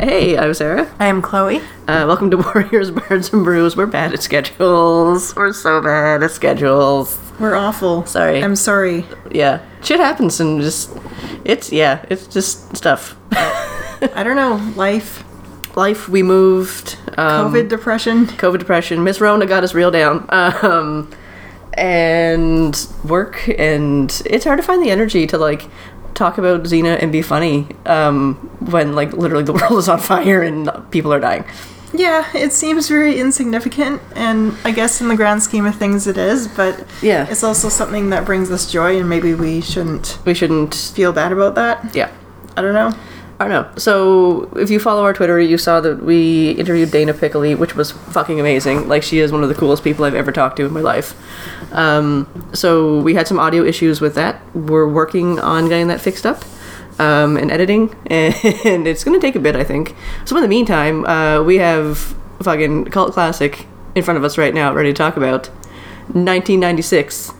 Hey, I'm Sarah. I am Chloe. Uh, welcome to Warriors, Birds, and Brews. We're bad at schedules. We're so bad at schedules. We're awful. Sorry. I'm sorry. Yeah, shit happens and just, it's, yeah, it's just stuff. I don't know. Life, Life, we moved. Um, COVID, depression. COVID depression. Miss Rona got us real down. Um, and work, and it's hard to find the energy to like talk about Xena and be funny um, when like literally the world is on fire and people are dying. Yeah, it seems very insignificant, and I guess in the grand scheme of things it is, but Yeah. it's also something that brings us joy, and maybe we shouldn't We shouldn't. feel bad about that. Yeah. I don't know. I don't know. So, if you follow our Twitter, you saw that we interviewed Dana Piccoli, which was fucking amazing. Like, she is one of the coolest people I've ever talked to in my life. Um, so, we had some audio issues with that. We're working on getting that fixed up um, and editing, and it's going to take a bit, I think. So, in the meantime, uh, we have fucking cult classic in front of us right now, ready to talk about 1996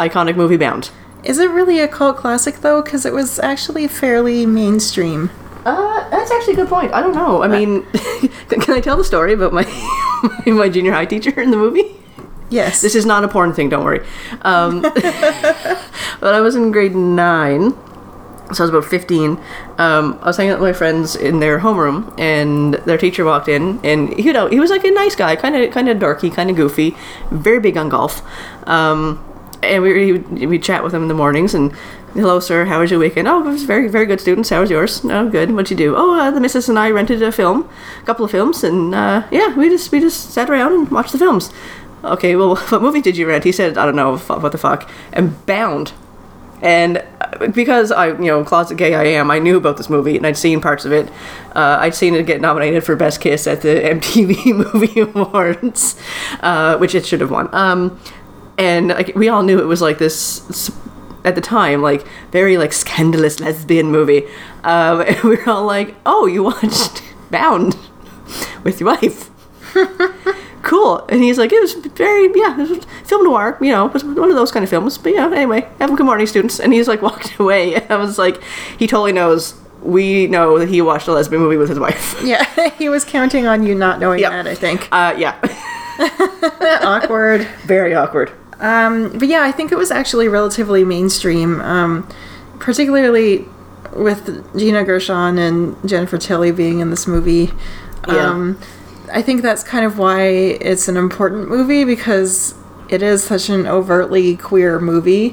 iconic movie Bound. Is it really a cult classic though? Because it was actually fairly mainstream. Uh, that's actually a good point. I don't know. I mean, can I tell the story about my my junior high teacher in the movie? Yes. This is not a porn thing. Don't worry. Um, but I was in grade nine, so I was about fifteen. Um, I was hanging out with my friends in their homeroom, and their teacher walked in, and you know he was like a nice guy, kind of kind of dorky, kind of goofy, very big on golf. Um, and we we we chat with him in the mornings and. Hello, sir. How was your weekend? Oh, it was very, very good, students. How was yours? Oh, good. What'd you do? Oh, uh, the missus and I rented a film, a couple of films, and uh, yeah, we just we just sat around and watched the films. Okay, well, what movie did you rent? He said, I don't know, what the fuck. And Bound. And uh, because I, you know, closet gay I am, I knew about this movie and I'd seen parts of it. Uh, I'd seen it get nominated for Best Kiss at the MTV Movie Awards, uh, which it should have won. Um, and like, we all knew it was like this at the time like very like scandalous lesbian movie um, and we were all like oh you watched bound with your wife cool and he's like it was very yeah it was film noir you know it was one of those kind of films but yeah anyway have a good morning students and he's like walked away and i was like he totally knows we know that he watched a lesbian movie with his wife yeah, he was counting on you not knowing Yep. that. I think. uh yeah Awkward. very awkward Um, but yeah, I think it was actually relatively mainstream, um, particularly with Gina Gershon and Jennifer Tilly being in this movie. Yeah. Um, I think that's kind of why it's an important movie because it is such an overtly queer movie.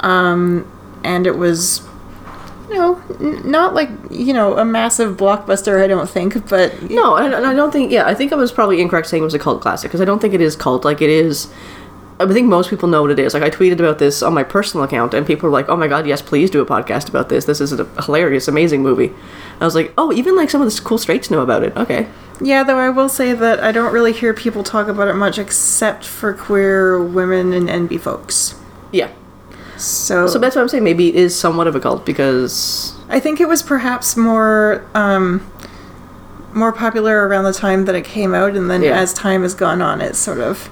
Um, and it was, you know, n- not like, you know, a massive blockbuster, I don't think, but No, and and I don't think. Yeah, I think I was probably incorrect saying it was a cult classic because I don't think it is cult. Like it is. I think most people know what it is. Like I tweeted about this on my personal account, and people were like, "Oh my god, yes, please do a podcast about this. This is a hilarious, amazing movie." I was like, "Oh, even like some of the cool straights know about it." Okay, Yeah, though I will say that I don't really hear people talk about it much except for queer women and NB folks. yeah. So, So that's what I'm saying. Maybe it is somewhat of a cult because I think it was perhaps more um, more popular around the time that it came out, and then Yeah. as time has gone on, it's sort of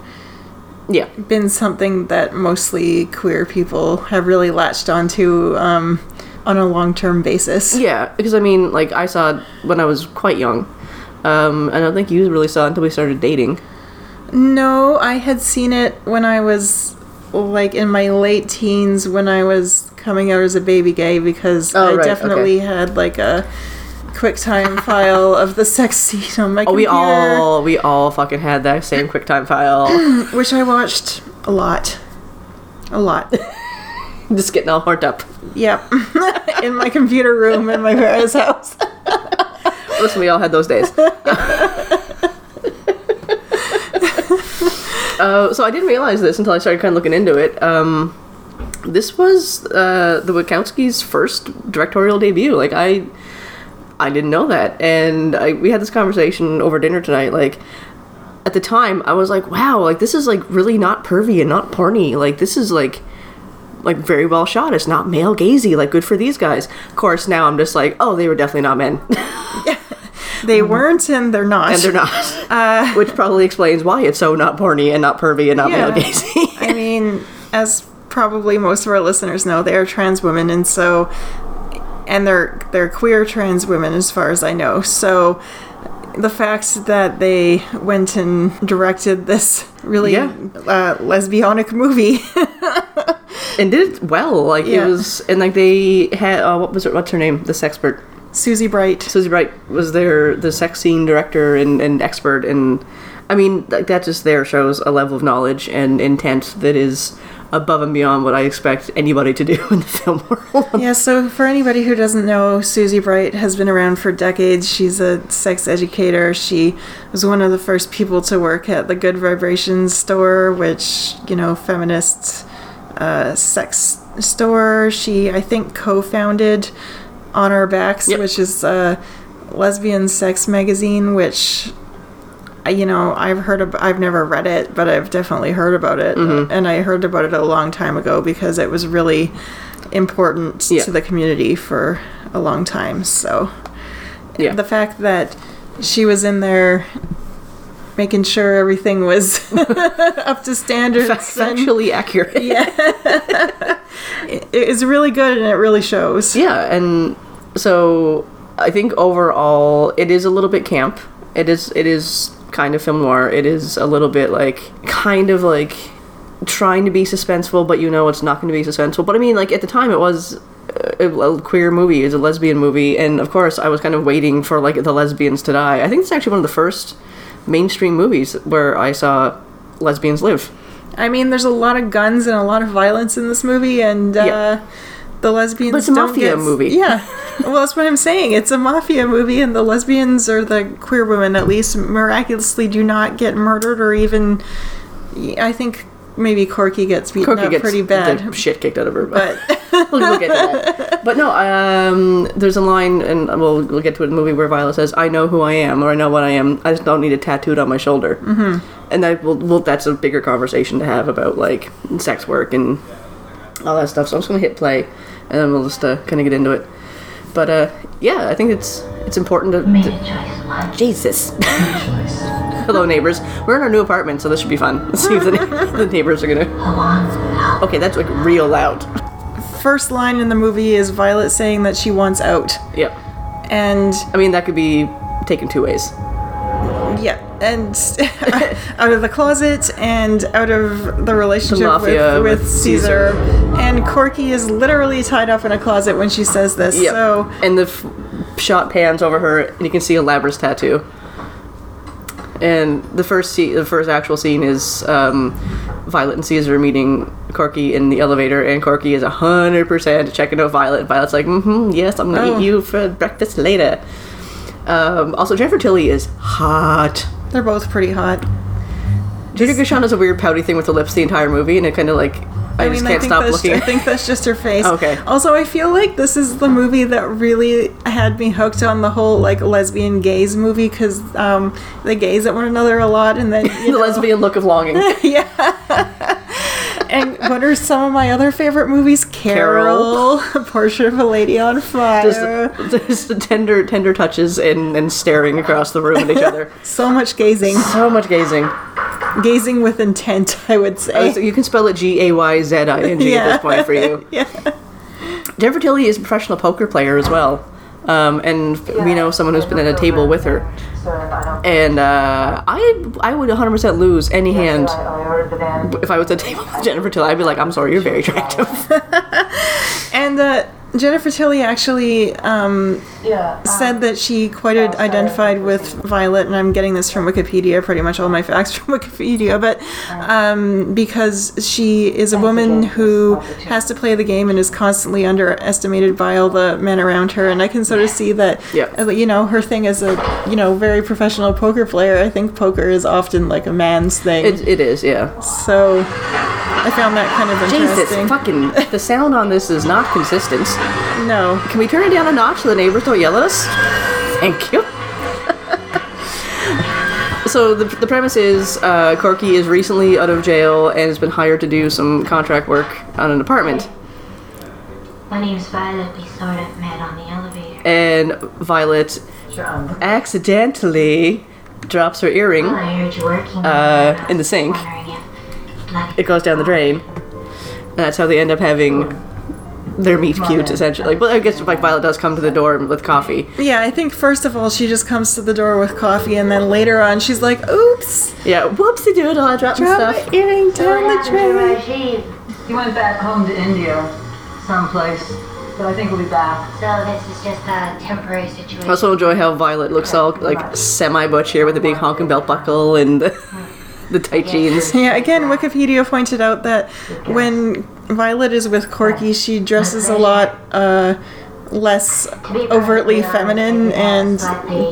yeah, been something that mostly queer people have really latched onto um, on a long term basis. yeah. Because I mean, like I saw it when I was quite young. Um, I don't think you really saw it until we started dating. No, I had seen it when I was like in my late teens when I was coming out as a baby gay because Oh, I right, definitely had like a QuickTime file of the sex scene on my Oh, we all we all fucking had that same QuickTime file. which I watched a lot. A lot. Just getting all horned up. yep. in my computer room in my parents' house. Listen, we all had those days. uh, so I didn't realize this until I started kind of looking into it. Um, this was uh, the Wachowskis' first directorial debut. Like I, I didn't know that, and I, we had this conversation over dinner tonight. Like at the time, I was like, "Wow, like this is like really not pervy and not porny. Like this is like." Like very well shot. It's not male gazy. Like good for these guys. Of course, now I'm just like, oh, they were definitely not men. They mm-hmm. weren't and they're not. and they're not. Uh, Which probably explains why it's so not porny and not pervy and not Yeah. male gazy. I mean, as probably most of our listeners know, they are trans women, and so and they're they're queer trans women as far as I know. So the fact that they went and directed this really Yeah. uh, lesbianic movie, and did it well. Like Yeah. it was, and like they had uh, what was it? What's her name? The sexpert. Susie Bright. Susie Bright was their the sex scene director and, and expert, and I mean like, that just there shows a level of knowledge and intent that is above and beyond what I expect anybody to do in the film world. Yeah, so for anybody who doesn't know, Susie Bright has been around for decades. She's a sex educator. She was one of the first people to work at the Good Vibrations store, which, you know, feminist uh, sex store. She, I think, co founded On Our Backs, Yep. which is a lesbian sex magazine, which. You know, I've heard of, I've never read it, but I've definitely heard about it, Mm-hmm. and I heard about it a long time ago because it was really important Yeah. to the community for a long time. So Yeah. the fact that she was in there making sure everything was up to standards and Factually accurate. it is really good and it really shows. Yeah, and so I think overall it is a little bit camp. It is it is kind of film noir. It is a little bit like kind of like trying to be suspenseful, but you know it's not going to be suspenseful. But I mean, like at the time, it was a, a queer movie. It was a lesbian movie, and of course, I was kind of waiting for like the lesbians to die. I think it's actually one of the first mainstream movies where I saw lesbians live. I mean, there's a lot of guns and a lot of violence in this movie, and uh, Yeah. The lesbians. But it's a mafia get- movie. Yeah, well, that's what I'm saying. It's a mafia movie, and the lesbians or the queer women, at least, miraculously do not get murdered or even. I think maybe Corky gets beaten Corky up gets pretty bad, shit kicked out of her, but we'll, we'll get to that. But no, um, there's a line, and we'll, we'll get to it in the movie where Violet says, "I know who I am, or I know what I am. I just don't need it tattooed on my shoulder." Mm-hmm. And that will, will, that's a bigger conversation to have about like sex work and all that stuff. So I'm just gonna hit play, and then we'll just uh, kind of get into it. But uh, yeah, I think it's it's important to. Made to a choice once. Jesus. choice. Hello, neighbors. We're in our new apartment, so this should be fun. Let's see if the, the neighbors are gonna. Along without Okay, that's like real loud. first line in the movie is Violet saying that she wants out, Yep. and I mean, that could be taken two ways. Yeah, and out of the closet and out of the relationship mafia with, with with Caesar. And Corky is literally tied up in a closet when she says this. Yep. So and the f- shot pans over her, and you can see a Labrys tattoo. And the first scene, the first actual scene is um, Violet and Caesar meeting Corky in the elevator, and Corky is hundred percent checking out Violet. Violet's like, "Mm-hmm, yes, I'm gonna Oh. eat you for breakfast later." Um, also, Jennifer Tilly is hot. they're both pretty hot. Judy Gershon has a weird pouty thing with the lips the entire movie, and it kind of like I, just can't think stop looking. I think that's just her face. Okay. Also, I feel like this is the movie that really had me hooked on the whole like lesbian gays movie because um, they gaze at one another a lot, and then the know, lesbian look of longing. And what are some of my other favorite movies? Carol, Portrait of a Lady on Fire. Just, just the tender, tender touches and, and staring across the room at each other. so much gazing, So much gazing. gazing with intent. I would say. Uh, so you can spell it G A Y Z I N G at this point for you. yeah. Jennifer Tilly is a professional poker player as well. Um, and we know someone who's been at a table with her. And uh, I I would 100% lose any hand if I was at a table with Jennifer Till. I'd be like, I'm sorry, you're very attractive. And uh, Jennifer Tilly actually um, said that she quite ad- identified with Violet, and I'm getting this from Wikipedia, pretty much all my facts from Wikipedia, but um, because she is a woman who has to play the game and is constantly underestimated by all the men around her, and I can sort of see that, Yeah. uh, you know, her thing as a, you know, very professional poker player. I think poker is often like a man's thing. it, it is, yeah. so I found that kind of interesting. Jesus, fucking, the sound on this is not consistent. No. Can we turn it down a notch so the neighbors don't yell at us? Thank you. so the, the premise is uh, Corky is recently out of jail and has been hired to do some contract work on an apartment. My name's Violet. We sort of met on the elevator. And Violet accidentally drops her earring. I heard you working. Uh, in the sink. It goes down the drain. And that's how they end up having their meet cute essentially. But I guess like Violet does come to the door with coffee. Yeah, I think first of all she just comes to the door with coffee, and then later on she's like, "Oops, Yeah, whoopsie doodle, I dropped my stuff. my earring So down what the happened to tray." Rajiv? He went back home to India, someplace, but I think we'll be back. So this is just a temporary situation. I also enjoy how Violet looks all like semi butch here with a big honking belt buckle and the, the tight jeans. Yeah, again, Wikipedia pointed out that when Violet is with Corky, she dresses a lot uh, less overtly feminine and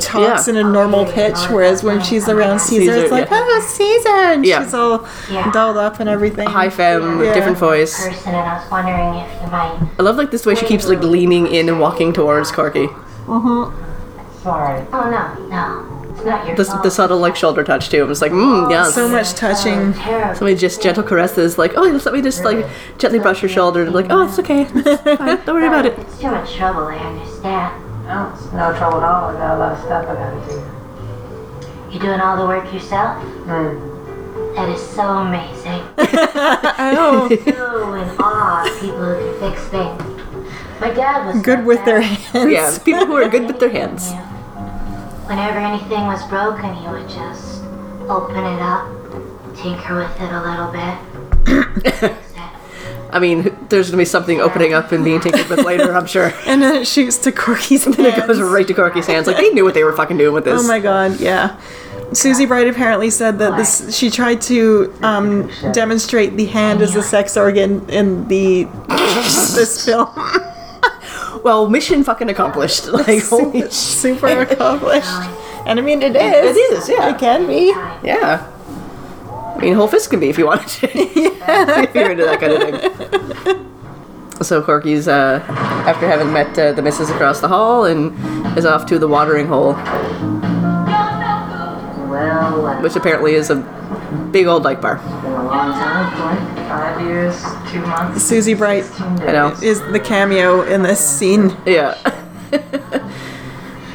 talks Yeah. in a normal pitch, whereas when she's around Caesar, Caesar, it's like, yeah. oh, Caesar! And Yeah. she's all Yeah. dolled up and everything. High femme, Yeah. different voice. person, and I was wondering if you might. I love like this way she keeps like leaning in and walking towards Corky. Sorry. Oh no, no, it's not your The, the subtle like shoulder touch too. I'm just like, mmm, yes. So much touching. Terrible. Somebody just gentle caresses, like, oh, let me just like gently brush your shoulder, and I'm like, oh, it's okay, it's fine, don't worry about it. It's too much trouble. I understand. No, it's no trouble at all. I got a lot of stuff I gotta do. You doing all the work yourself? Hmm. That is so amazing. Oh, so in awe of people who can fix things. My dad was good like with their hands. Yeah, people who are good with their hands. Yeah. Whenever anything was broken, he would just open it up, tinker with it a little bit. I mean, there's gonna be something opening up and being tinkered with later, I'm sure. And then it shoots to Corky's And then it goes right to Corky's hands. Like they knew what they were fucking doing with this. Oh my god, yeah. Susie Bright apparently said that this she tried to um, demonstrate the hand as a sex organ in the this film. Well, mission fucking accomplished. Like holy sh- Super accomplished. And I mean it is. It is, yeah. It can be. yeah. I mean, whole fist can be if you wanted to. if you're into that kind of thing. So Corky's, uh, after having met uh, the missus across the hall, and is off to the watering hole, Well, well. which apparently is a big old dyke bar. Been a long time, 25 years, two months. Susie Bright 16 days. I know. is the cameo in this scene. Yeah.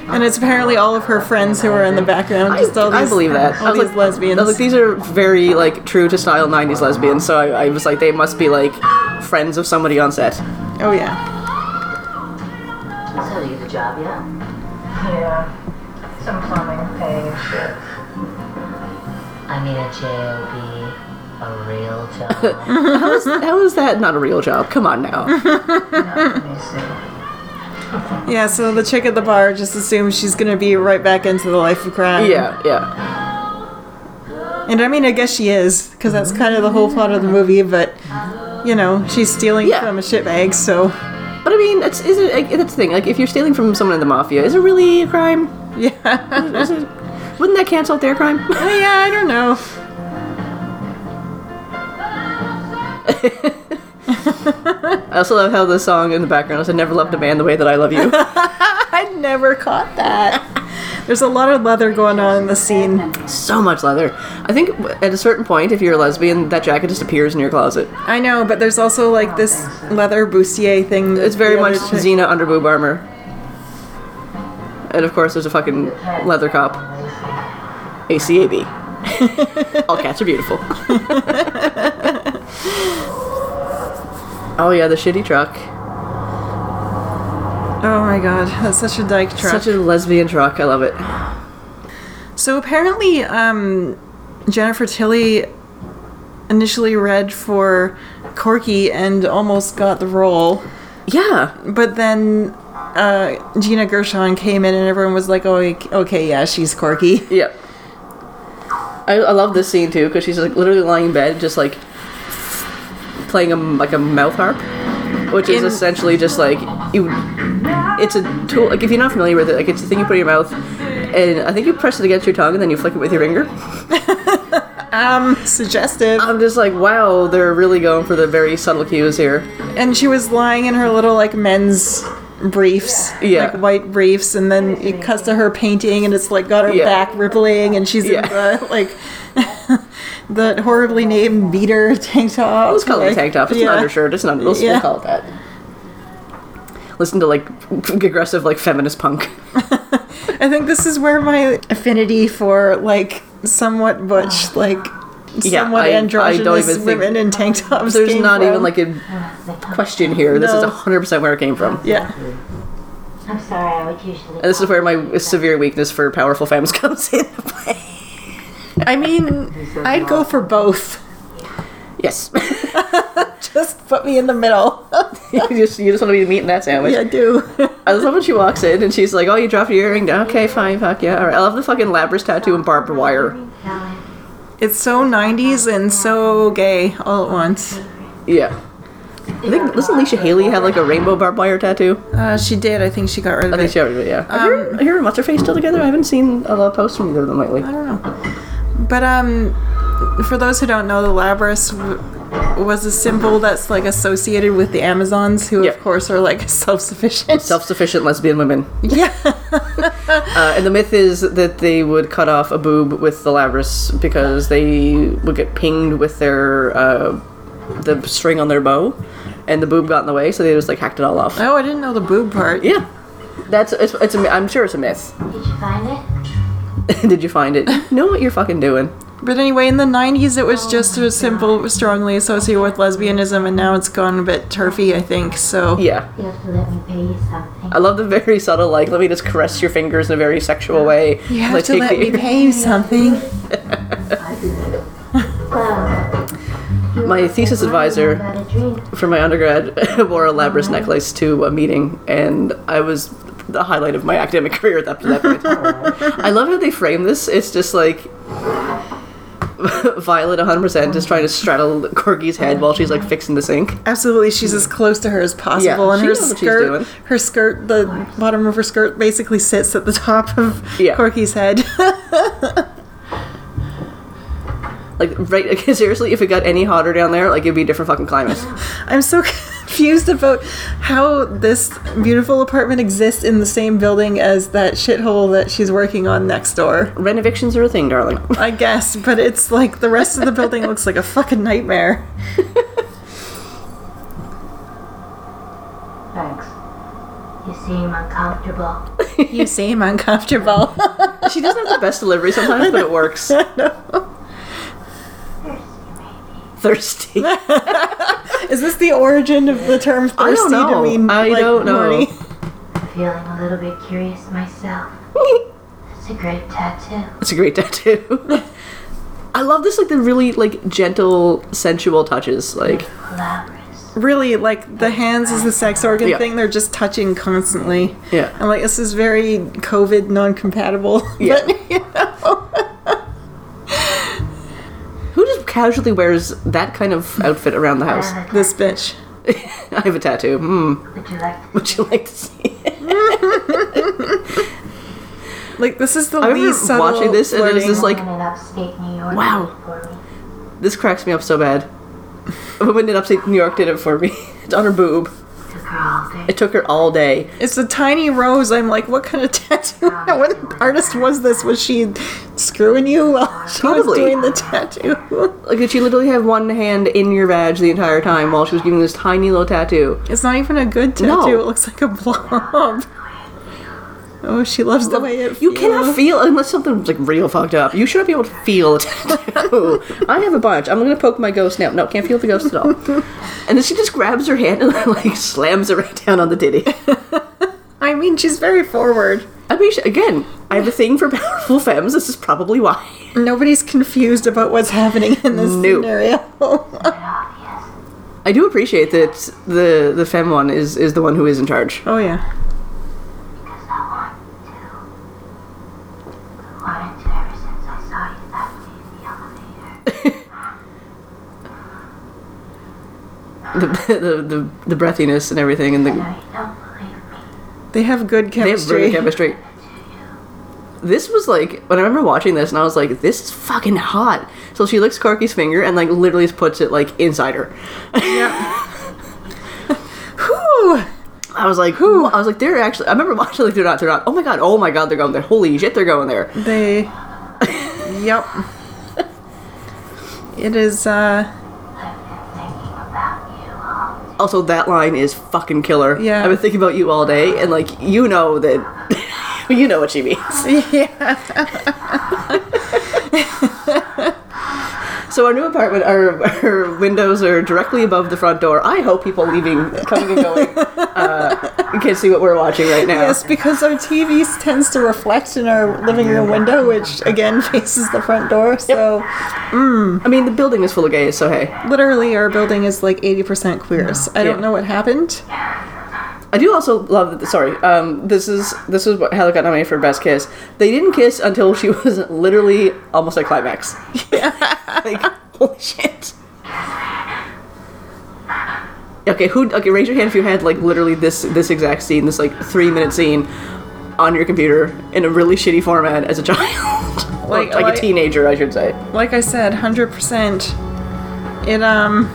And it's apparently all of her friends who are in the background. I, Just all I these, believe that. All I was these like, lesbians. I was like, these are very like true to style '90s lesbians. So I, I was like, they must be like friends of somebody on set. oh yeah. So you get the job, yeah? Yeah. Some plumbing, paying and shit. I mean, a JOB, a real job. How is, how is that not a real job? Come on now. Let. Yeah, so the chick at the bar just assumes she's gonna be right back into the life of crime. Yeah, yeah. And I mean, I guess she is, because that's kind of the whole plot of the movie, but, you know, she's stealing Yeah. from a shitbag, so, But I mean, it's is it like, that's the thing. Like, if you're stealing from someone in the mafia, is it really a crime? yeah. Is it, wouldn't that cancel out their crime? yeah, I don't know. I also love how the song in the background is "I never loved a man the way that I love you." I never caught that. There's a lot of leather going on in the scene. so much leather. I think at a certain point, if you're a lesbian, that jacket just appears in your closet. I know, but there's also like this leather bustier thing. It's very much chick- Xena underboob armor. And of course, there's a fucking leather cop. ACAB. All cats are beautiful. oh yeah, the shitty truck. Oh my god, that's such a dyke truck. Such a lesbian truck. I love it. So apparently, um, Jennifer Tilly initially read for Corky and almost got the role, Yeah. but then uh, Gina Gershon came in and everyone was like, "Oh, okay, yeah, she's Corky." Yeah. I, I love this scene too because she's like literally lying in bed, just like playing a like a mouth harp, which is In- essentially just like you. It's a tool. Like if you're not familiar with it, like it's a thing you put in your mouth, and I think you press it against your tongue and then you flick it with your finger. Um, suggestive. I'm just like, wow, they're really going for the very subtle cues here. and she was lying in her little like men's briefs, Yeah. like white briefs, and then it cuts to her painting, and it's like got her Yeah. back rippling, and she's Yeah. in the like the horribly named beater tank top. Let's call it a tank top. It's yeah. an undershirt. It's not. Let's Yeah. we'll call it that. Listen to like aggressive like feminist punk. I think this is where my affinity for like somewhat butch like Yeah, somewhat I- I don't androgynous even think- women in tank tops. There's came not even like a question here. This is 100% where it came from. Yeah. I'm sorry, I would usually. And this is where my severe weakness for powerful femmes comes into play. I mean, I'd go for both. Yes. Just put me in the middle. you just you just want to be the meat in that sandwich. yeah, I do. I love when she walks in and she's like, "Oh, you dropped your earring. down. Okay, fine, fuck yeah. All right." I love the fucking Labrys tattoo and barbed wire. Helen, It's so 90s and so gay all at once. Yeah. I think doesn't Alicia Haley have like a rainbow barbed wire tattoo? Uh, she did. I think she got rid of it. I think it. she already did, yeah. Are her, are her and what's her face still together? I haven't seen a lot of posts from either of them lately. I don't know. But um, for those who don't know, the Labrys w- was a symbol that's like associated with the Amazons, who Yep. of course are like self-sufficient. Self-sufficient lesbian women. yeah. Uh, and the myth is that they would cut off a boob with the Labrys because they would get pinged with their uh, the string on their bow, and the boob got in the way, so they just like hacked it all off. oh, I didn't know the boob part. Yeah, that's it's, it's a, I'm sure it's a myth. did you find it? Did you find it? You know what you're fucking doing. But anyway, in the 90s, it was oh just a symbol strongly associated with lesbianism, and now it's gone a bit turfy, I think. So Yeah. You have to let me pay you something. I love the very subtle, like, let me just caress your fingers in a very sexual way. you have Like, to take let the- me pay you something. My thesis advisor I got a dream. for my undergrad wore a Labrys necklace to a meeting, and I was the highlight of my academic career at that, point. I love how they frame this. It's just like Violet 100% just trying to straddle Corky's head while she's like fixing the sink. Absolutely, she's as close to her as possible, Yeah, and her knows what she's skirt, doing. her skirt, the bottom of her skirt basically sits at the top of Yeah. Corky's head. Like, right, like, seriously, if it got any hotter down there, like, it'd be a different fucking climate. I'm so confused about how this beautiful apartment exists in the same building as that shithole that she's working on next door. Rent evictions are a thing, darling. I guess, but it's like the rest of the building looks like a fucking nightmare. Thanks. You seem uncomfortable. You seem uncomfortable. She doesn't have the best delivery sometimes, but it works. Thirsty. Is this the origin of the term thirsty? I thirsty don't know. to mean I like, don't know. horny? I'm feeling a little bit curious myself. It's a great tattoo. It's a great tattoo. I love this, like the really like gentle, sensual touches. Like, Glamorous. Really, like the hands is the sex organ Yeah. thing. They're just touching constantly. yeah, I'm like, this is very COVID non-compatible. Yeah. But, you know. Who just casually wears that kind of outfit around the house? This bitch. I have a tattoo. Hmm. Would you like to Would you like to see it? Like this is the I remember least subtle watching this and it was flirting. just like, woman in upstate New York Wow. did it for me? this cracks me up so bad. A woman in upstate New York did it for me. It's on her boob. Took her all day. It took her all day. It's a tiny rose. I'm like, what kind of tattoo? what artist was this? Was she screwing you while she was doing the tattoo? Like, did she literally have one hand in your badge the entire time while she was giving this tiny little tattoo? It's not even a good tattoo. No. It looks like a blob. Oh, she loves the way it You feels. cannot feel unless something's like real fucked up. You shouldn't be able to feel a tattoo. I have a bunch. I'm gonna poke my ghost now. No, can't feel the ghost at all. And then she just grabs her hand and like slams it right down on the titty. I mean, she's very forward. I mean, she- again, I have a thing for powerful femmes. This is probably why. Nobody's confused about what's happening in this No. scenario. I do appreciate that the the femme one is is the one who is in charge. oh yeah. Because I want to. I wanted to ever since I saw you that day in the. The the the, the breathiness and everything, and the No, you don't believe me. They have good they have chemistry. really chemistry. This was like when I remember watching this, and I was like, "This is fucking hot." So she licks Corky's finger and like literally just puts it like inside her. yeah. Whew. I was like, "Who?" I was like, "They're actually." I remember watching like they're not, they're not. Oh my god, oh my god, they're going there. Holy shit, they're going there. They. yep. It is. uh Thinking about you all Also, that line is fucking killer. Yeah. I've been thinking about you all day, and like you know that, you know what she means. Yeah. So our new apartment, our, our windows are directly above the front door. I hope people leaving, coming and going, uh, can see what we're watching right now. Yes, because our TV tends to reflect in our living room window, which again faces the front door. So I mean, the building is full of gays, so hey. literally, our building is like 80% queers. I don't know what happened. I do also love that. Sorry, um, this is this is what how got nominated for best kiss. They didn't kiss until she was literally almost at climax. like holy shit. Okay, who? Okay, raise your hand if you had like literally this this exact scene, this like three minute scene, on your computer in a really shitty format as a child, Like- like, like- a teenager, I should say. Like I said, 100%. It, um,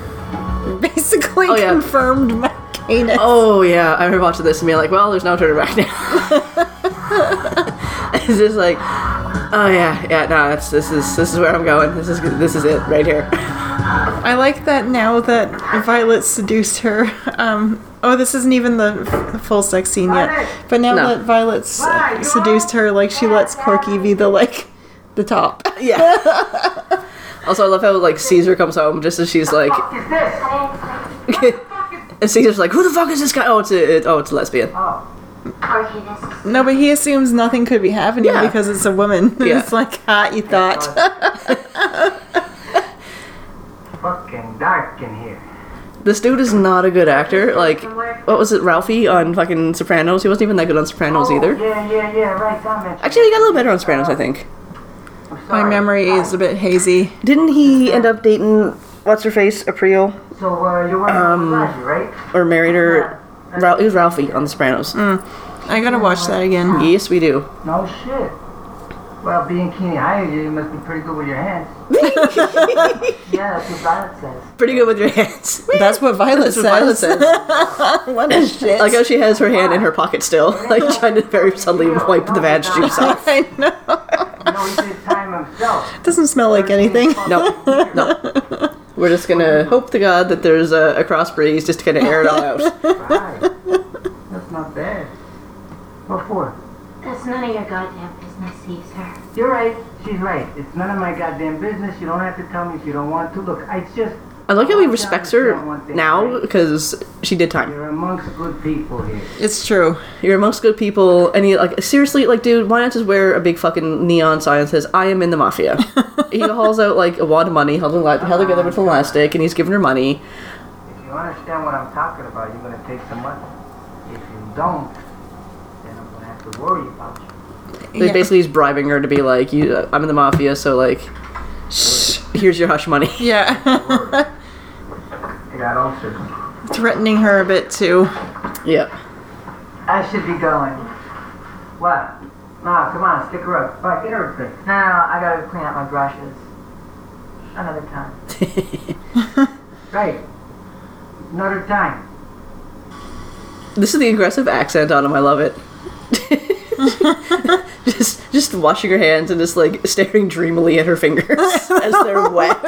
basically Oh, yeah. confirmed my gayness. Oh yeah, I remember watching this and being like, well, there's no turning back now. it's just like, oh yeah, yeah, no, that's this is this is where I'm going. This is this is it right here. I like that now that Violet seduced her. Um, oh, this isn't even the f- full sex scene yet. But now No. that Violet's uh, seduced her, like she lets Corky be the like the top. Yeah. also, I love how like Caesar comes home just as she's like, is this? and Caesar's like, who the fuck is this guy? Oh, it's a it, oh, it's a lesbian. Oh. Oh, Corky, this is No, but he assumes nothing could be happening Yeah. because it's a woman. Yeah. it's like, ha, you thought. Fucking dark in here. This dude is not a good actor. Like, what was it, Ralphie on fucking Sopranos? He wasn't even that good on Sopranos oh, either. Yeah, yeah, yeah, right. That. Actually, he got a little better on Sopranos, I think. My memory is a bit hazy. Didn't he end up dating what's her face, April, So, uh, you're working Um, with right? or married her? Ra- it was Ralphie on The Sopranos. I gotta watch that again. Yes, we do. No shit. Well, being Keeney hired you, you must be pretty good with your hands. yeah, that's what Violet says. Pretty good with your hands. That's what Violet That's what Violet says. says. what a shit. like how she has her hand in her pocket still, like trying to very subtly wipe the vag juice off. I know. You know, he did time himself. Doesn't smell like anything. No, no. We're just gonna hope to God that there's a, a cross breeze just to kind of air it all out. Right. That's not bad. What for? that's none of your goddamn business, Caesar. You're right. She's right. It's none of my goddamn business. You don't have to tell me if you don't want to. Look, it's just I like how he respects her now because she did time. you're amongst good people here. It's true. You're amongst good people, and you like seriously, like, dude, why not just wear a big fucking neon sign that says "I am in the mafia"? he hauls out like a wad of money, held, it- held together with elastic, and he's giving her money. If you understand what I'm talking about, you're gonna take some money. If you don't, then I'm gonna have to worry about you. Like, Yeah. Basically, he's bribing her to be like, "You, I'm in the mafia, so like, here's your hush money." Yeah. I got ulcers. Threatening her a bit too. Yeah. I should be going. What? No, come on, stick her up. Fuck, get her a drink. No, no, no, I gotta clean out my brushes. Another time. Right. Another time. This is the aggressive accent on him. I love it. just, just washing her hands and just like staring dreamily at her fingers as they're wet.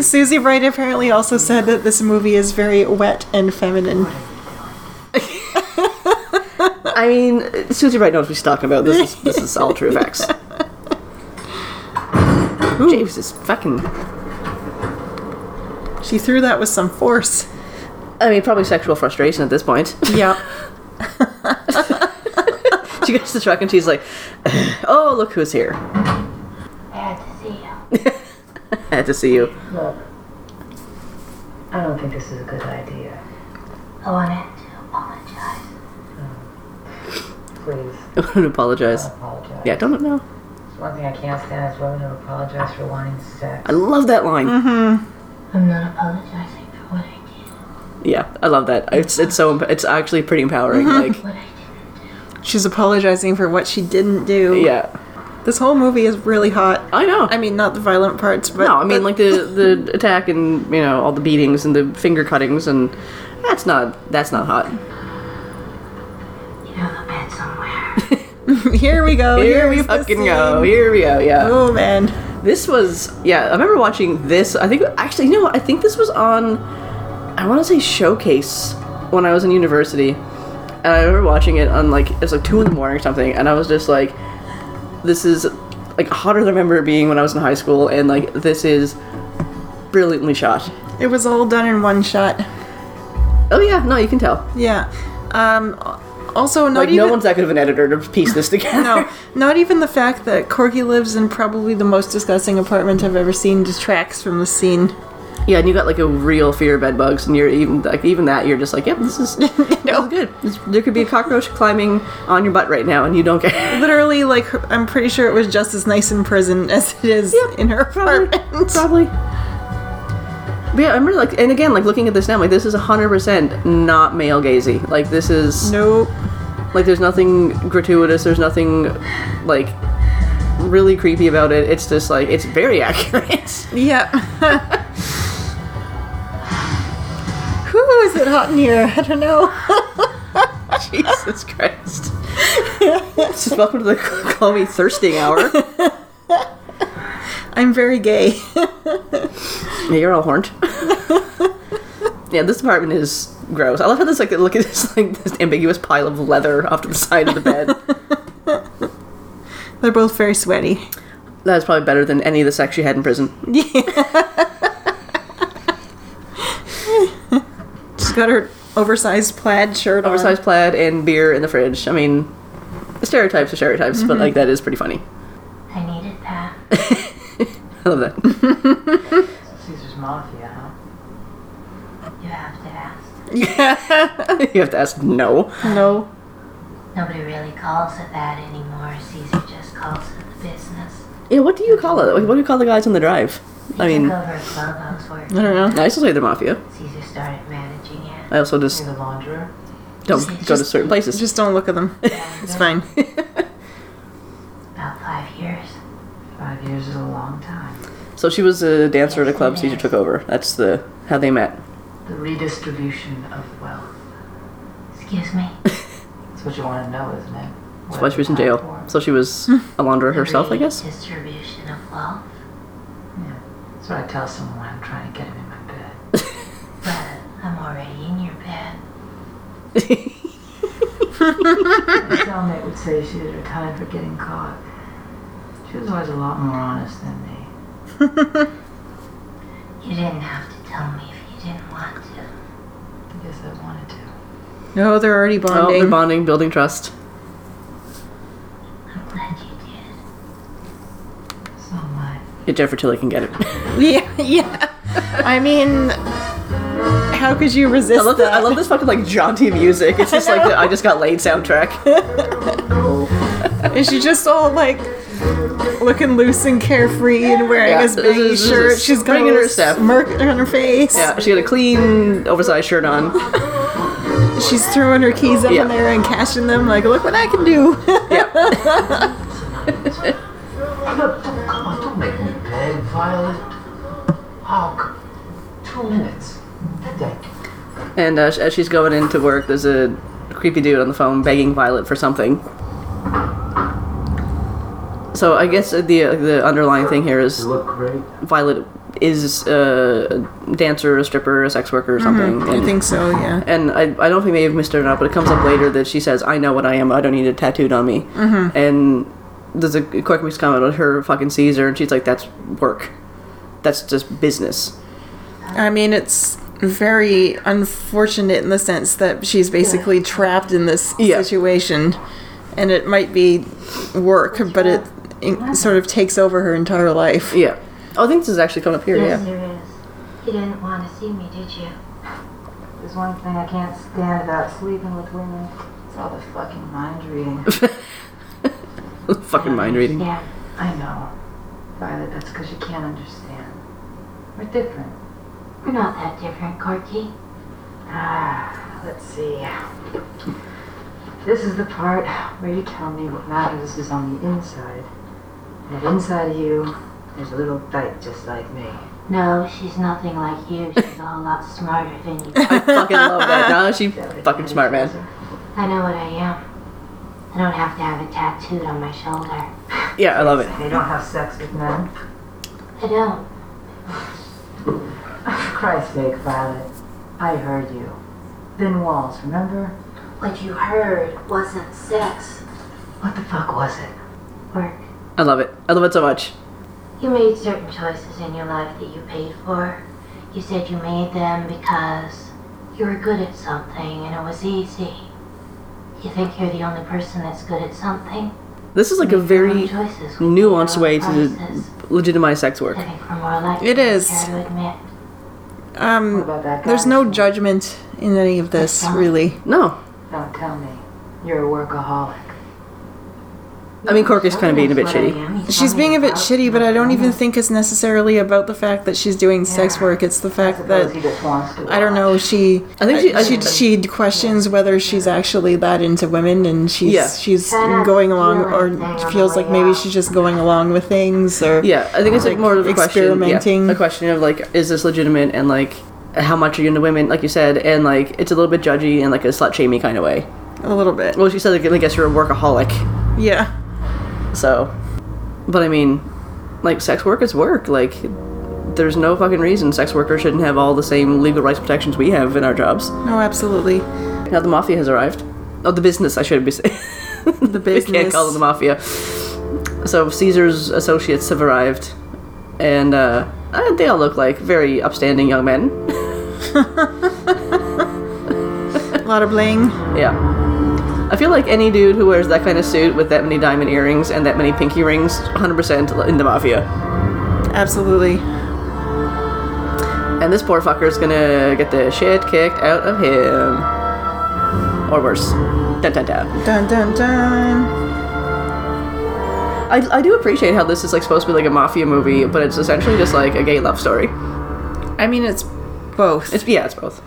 Susie Bright apparently also said that this movie is very wet and feminine. I mean, Susie Bright knows what she's talking about. This is this is all true facts. James is fucking. She threw that with some force. I mean, probably sexual frustration at this point. Yeah. she gets to the truck and she's like, "Oh, look who's here! I had to see you. I had to see you." Look, I don't think this is a good idea. I wanted to apologize. Please, I want to apologize. don't apologize. Yeah, don't know. It's one thing I can't stand is women who apologize for wanting sex. I love that line. Mm-hmm. I'm not apologizing for what I did. Yeah, I love that. It's it's so it's actually pretty empowering. Mm-hmm. Like, What I didn't She's apologizing for what she didn't do. yeah, This whole movie is really hot. I know. I mean, not the violent parts, but no, I mean but- like the the attack and you know all the beatings and the finger cuttings and that's not that's not hot. You have a bed somewhere. here we go. Here we here's the fucking go. Here we go. Yeah. Oh man. This was yeah. I remember watching this. I think actually, you know, what? I think this was on. I want to say Showcase when I was in university, and I remember watching it on like it was like two in the morning or something, and I was just like, "This is like hotter than I remember it being when I was in high school, and like this is brilliantly shot. It was all done in one shot. Oh yeah, no, you can tell. Yeah. Um, also, not Like even no one's that good of an editor to piece this together. no, not even the fact that Corky lives in probably the most disgusting apartment I've ever seen detracts from the scene. Yeah, and you got like a real fear of bed bugs, and you're even like even that you're just like, yep, this is, this is good. This, there could be a cockroach climbing on your butt right now, and you don't care. Literally, like her- I'm pretty sure it was just as nice in prison as it is in her apartment. Probably. But yeah, I'm really like, and again, like looking at this now, like this is hundred percent not male gazy. Like this is Nope. like there's nothing gratuitous. There's nothing like really creepy about it. It's just like it's very accurate. Yeah. Is it hot in here? I don't know. Jesus Christ. Just welcome to the call me thirsting hour. I'm very gay. Yeah, you're all horned. yeah, this apartment is gross. I love how this like look at this like this ambiguous pile of leather off to the side of the bed. They're both very sweaty. That's probably better than any of the sex you had in prison. She's got her oversized plaid shirt on. Oversized plaid and beer in the fridge. I mean, stereotypes are stereotypes, but mm-hmm. like that is pretty funny. I needed that. I love that. Caesar's Mafia, huh? You have to ask. Yeah. you have to ask no. No. Nobody really calls it that anymore. Caesar just calls it the business. Yeah, what do you call it? What do you call the guys on the drive? I mean, took over a clubhouse where I don't know. I still say the mafia. Caesar started managing it. I also just You're the launderer? don't go to certain places. Just don't look at them. It's fine. About five years. Five years is a long time. So she was a dancer at a club. Caesar took over. That's the how they met. The redistribution of wealth. Excuse me. That's what you want to know, isn't it? That's why she was in jail. So she was hmm. a launderer herself, I guess. Distribution of wealth. Yeah. That's what I tell someone when I'm trying to get him in my bed. But I'm already in bed. My cellmate would say she had was retired for getting caught. She was always a lot more honest than me. You didn't have to tell me if you didn't want to. I guess I wanted to. No, they're already Oh, bonding. they're bonding, building trust. I'm glad you did. So am I. Get Jennifer till I can get it. Yeah, yeah. I mean, how could you resist I love that? that. I love this fucking like jaunty music. It's just like the I just got laid soundtrack. Is she just all like looking loose and carefree and wearing Yeah, this this baggy this shirt? a She's got spring a in her stuff. step. smirk on her face. Yeah, she had a clean, oversized shirt on. She's throwing her keys up Yeah. in there and cashing them. Like, look what I can do. Yeah. Don't, come on, don't make me beg, Violet. Oh, c- two minutes. Thank you. And uh, as she's going into work, there's a creepy dude on the phone begging Violet for something. So I guess the the underlying thing here is You look great. Violet is a dancer, a stripper, a sex worker, or something. I And, think so, yeah. and I, I don't know if we may have missed it or not, but it comes up later that she says, "I know what I am. I don't need it tattooed on me." Mm-hmm. And there's a quick week's comment on her fucking Caesar, and she's like, "That's work. That's just business." I mean, it's very unfortunate in the sense that she's basically trapped in this Yeah. situation. And it might be work, but it, it sort of takes over her entire life. Yeah. Oh, I think this is actually coming up here. Yes, Yeah. there is. You didn't want to see me, did you? There's one thing I can't stand about sleeping with women. It's all the fucking mind reading. fucking mind reading. Yeah. I know. Violet, that's because you can't understand. We're different. We're not that different, Corky. Ah, let's see. This is the part where you tell me what matters is on the inside. And inside of you, there's a little dyke just like me. No, she's nothing like you. She's a whole lot smarter than you. I fucking love that. No, she fucking smart, man. I know what I am. I don't have to have it tattooed on my shoulder. Yeah, I love it. They don't have sex with men. I don't. Oh, for Christ's sake, Violet. I heard you. Thin walls, remember? What you heard wasn't sex. What the fuck was it? Work. I love it. I love it so much. You made certain choices in your life that you paid for. You said you made them because you were good at something and it was easy. You think you're the only person that's good at something? This is like a Make your own very nuanced way to legitimize sex work. Living for more life It than you is. care to admit. What Um, about that there's no judgment in any of this, really. No. Don't tell me. You're a workaholic. I mean, Corky's kind of being a bit That's what I shitty. She's being a bit shitty, but I don't even think it's necessarily about the fact that she's doing sex work. It's the fact that. I don't know. She, I think she- I she, she questions whether she's actually that into women, and she's Yeah. she's going along, or anything on the feels like maybe she's just going along with things, or Yeah, I think it's like, more of a question. experimenting. Yeah, a question of like, is this legitimate and like, how much are you into women, like you said, and like it's a little bit judgy and like a slut shamey kind of way. a little bit. Well, she said like, I guess you're a workaholic, Yeah, so. But I mean, like sex work is work. Like, there's no fucking reason sex workers shouldn't have all the same legal rights protections we have in our jobs. no, absolutely. Now the mafia has arrived. Oh, the business. I should be saying. The We can't call them the mafia. So Caesar's associates have arrived, and uh, uh, they all look like very upstanding young men. A lot of bling. Yeah. I feel like any dude who wears that kind of suit with that many diamond earrings and that many pinky rings, 100% in the mafia. Absolutely. And this poor fucker's gonna get the shit kicked out of him. Or worse. Dun dun dun. Dun dun dun. I, I do appreciate how this is like supposed to be like a mafia movie, but it's essentially just like a gay love story. I mean, it's both. It's yeah, it's both.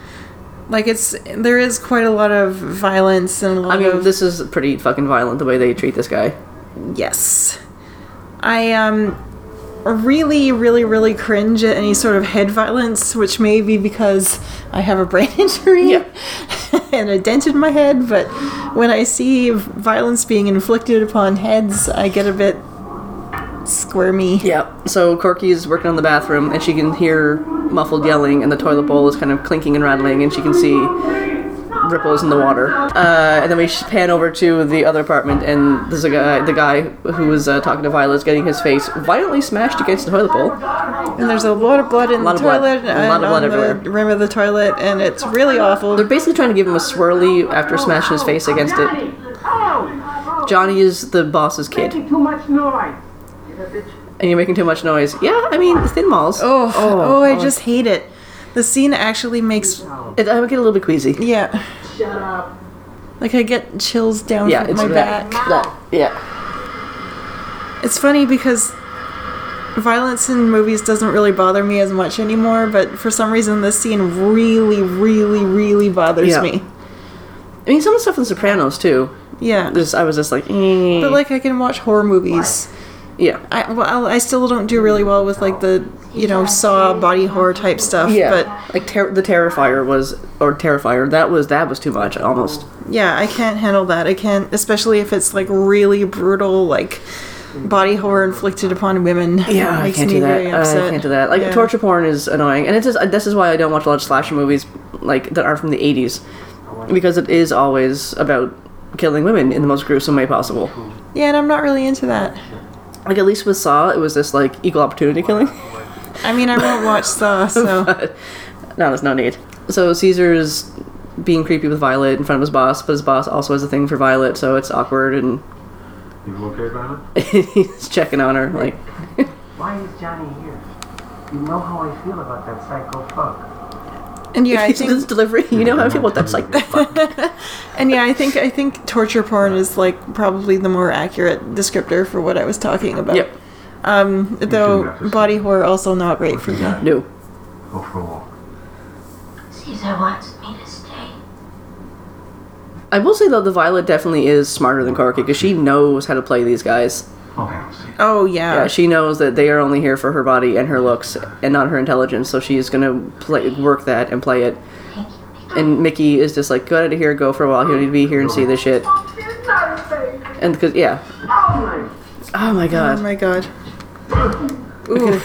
Like it's there is quite a lot of violence and a lot I mean, of this is pretty fucking violent the way they treat this guy. yes. I um really, really, really cringe at any sort of head violence, which may be because I have a brain injury Yeah. and a dent in my head. But when I see violence being inflicted upon heads, I get a bit squirmy. Yeah. So Corky is working on the bathroom, and she can hear muffled yelling, and the toilet bowl is kind of clinking and rattling, and she can see ripples in the water. Uh, and then we pan over to the other apartment, and there's a guy, the guy who was uh, talking to Violet, is getting his face violently smashed against the toilet bowl. And there's a lot of blood in the of blood. toilet A and lot of blood on the everywhere. rim of the toilet, and it's really awful. They're basically trying to give him a swirly after smashing his face against it. Oh! Johnny is the boss's kid, Making too much noise. You bitch. and you're making too much noise. Yeah, I mean, thin malls. Oh, oh, oh I just hate it. The scene actually makes It, I get a little bit queasy. yeah, Shut up. like I get chills down Yeah, from it's my that, back. that. Yeah. It's funny because violence in movies doesn't really bother me as much anymore, but for some reason this scene really, really, really bothers Yeah. me. I mean, some of the stuff in The Sopranos too. Yeah, Just I was just like, eh. but like I can watch horror movies. Yeah, I well, I still don't do really well with like the you know saw body horror type stuff. yeah. but like ter- the Terrifier was, or Terrifier. That was that was too much almost. Yeah, I can't handle that. I can't, especially if it's like really brutal, like body horror inflicted upon women. Yeah, I can't do that. I can't do that. Like Yeah. torture porn is annoying, and it's just this is why I don't watch a lot of slasher movies like that are from the '80s, because it is always about killing women in the most gruesome way possible. Yeah, and I'm not really into that. Like at least with Saw, it was this like equal opportunity killing. I mean, I won't watch Saw, so but no, there's no need. So Caesar's being creepy with Violet in front of his boss, but his boss also has a thing for Violet, so it's awkward, and You okay about it? he's checking on her like. Why is Johnny here? You know how I feel about that psycho fuck. And yeah, I this think delivery. You know how I feel about that psych. and yeah, I think I think torture porn is like probably the more accurate descriptor for what I was talking about. Yep. Um, though body horror also not great for me. No. Go for a walk. Caesar wants me to stay. I will say though, the Violet definitely is smarter than Corky because she knows how to play these guys. Okay, I'll. Oh yeah. Yeah, she knows that they are only here for her body and her looks and not her intelligence. So she's gonna play, work that and play it. And Mickey is just like, go out of here, go for a while. You don't need to be here and see this shit. And because yeah, oh my oh god. Oh my god. Ooh.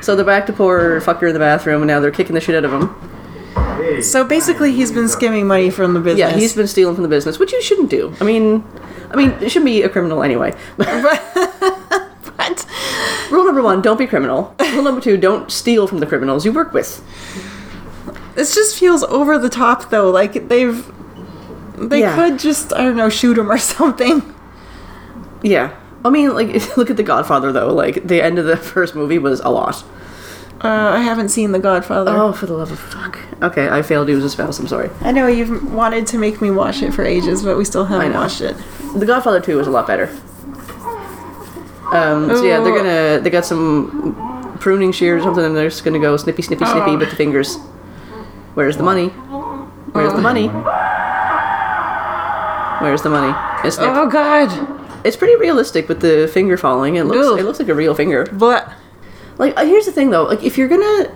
So they're back to poor fucker in the bathroom, and now they're kicking the shit out of him. So basically, he's been skimming money from the business. Yeah, he's been stealing from the business, which you shouldn't do. I mean, I mean, it shouldn't be a criminal anyway. But rule number one: don't be criminal. Rule number two: don't steal from the criminals you work with. This just feels over the top, though. Like they've, they Yeah. could just I don't know shoot him or something. Yeah. I mean, like, look at The Godfather, though. Like, the end of the first movie was a lot. Uh, I haven't seen The Godfather. Oh, for the love of fuck. Okay, I failed you as a spouse. I'm sorry. I know you've wanted to make me watch it for ages, but we still haven't watched it. The Godfather 2 was a lot better. Um, so yeah, they're gonna, they got some pruning shears or something, and they're just gonna go snippy, snippy, snippy Oh. with the fingers. Where's the money? Where's the money? Where's the money? It's. Oh God! it's pretty realistic with the finger falling. It looks, Ugh. it looks like a real finger. But Like, uh, here's the thing though. Like, if you're gonna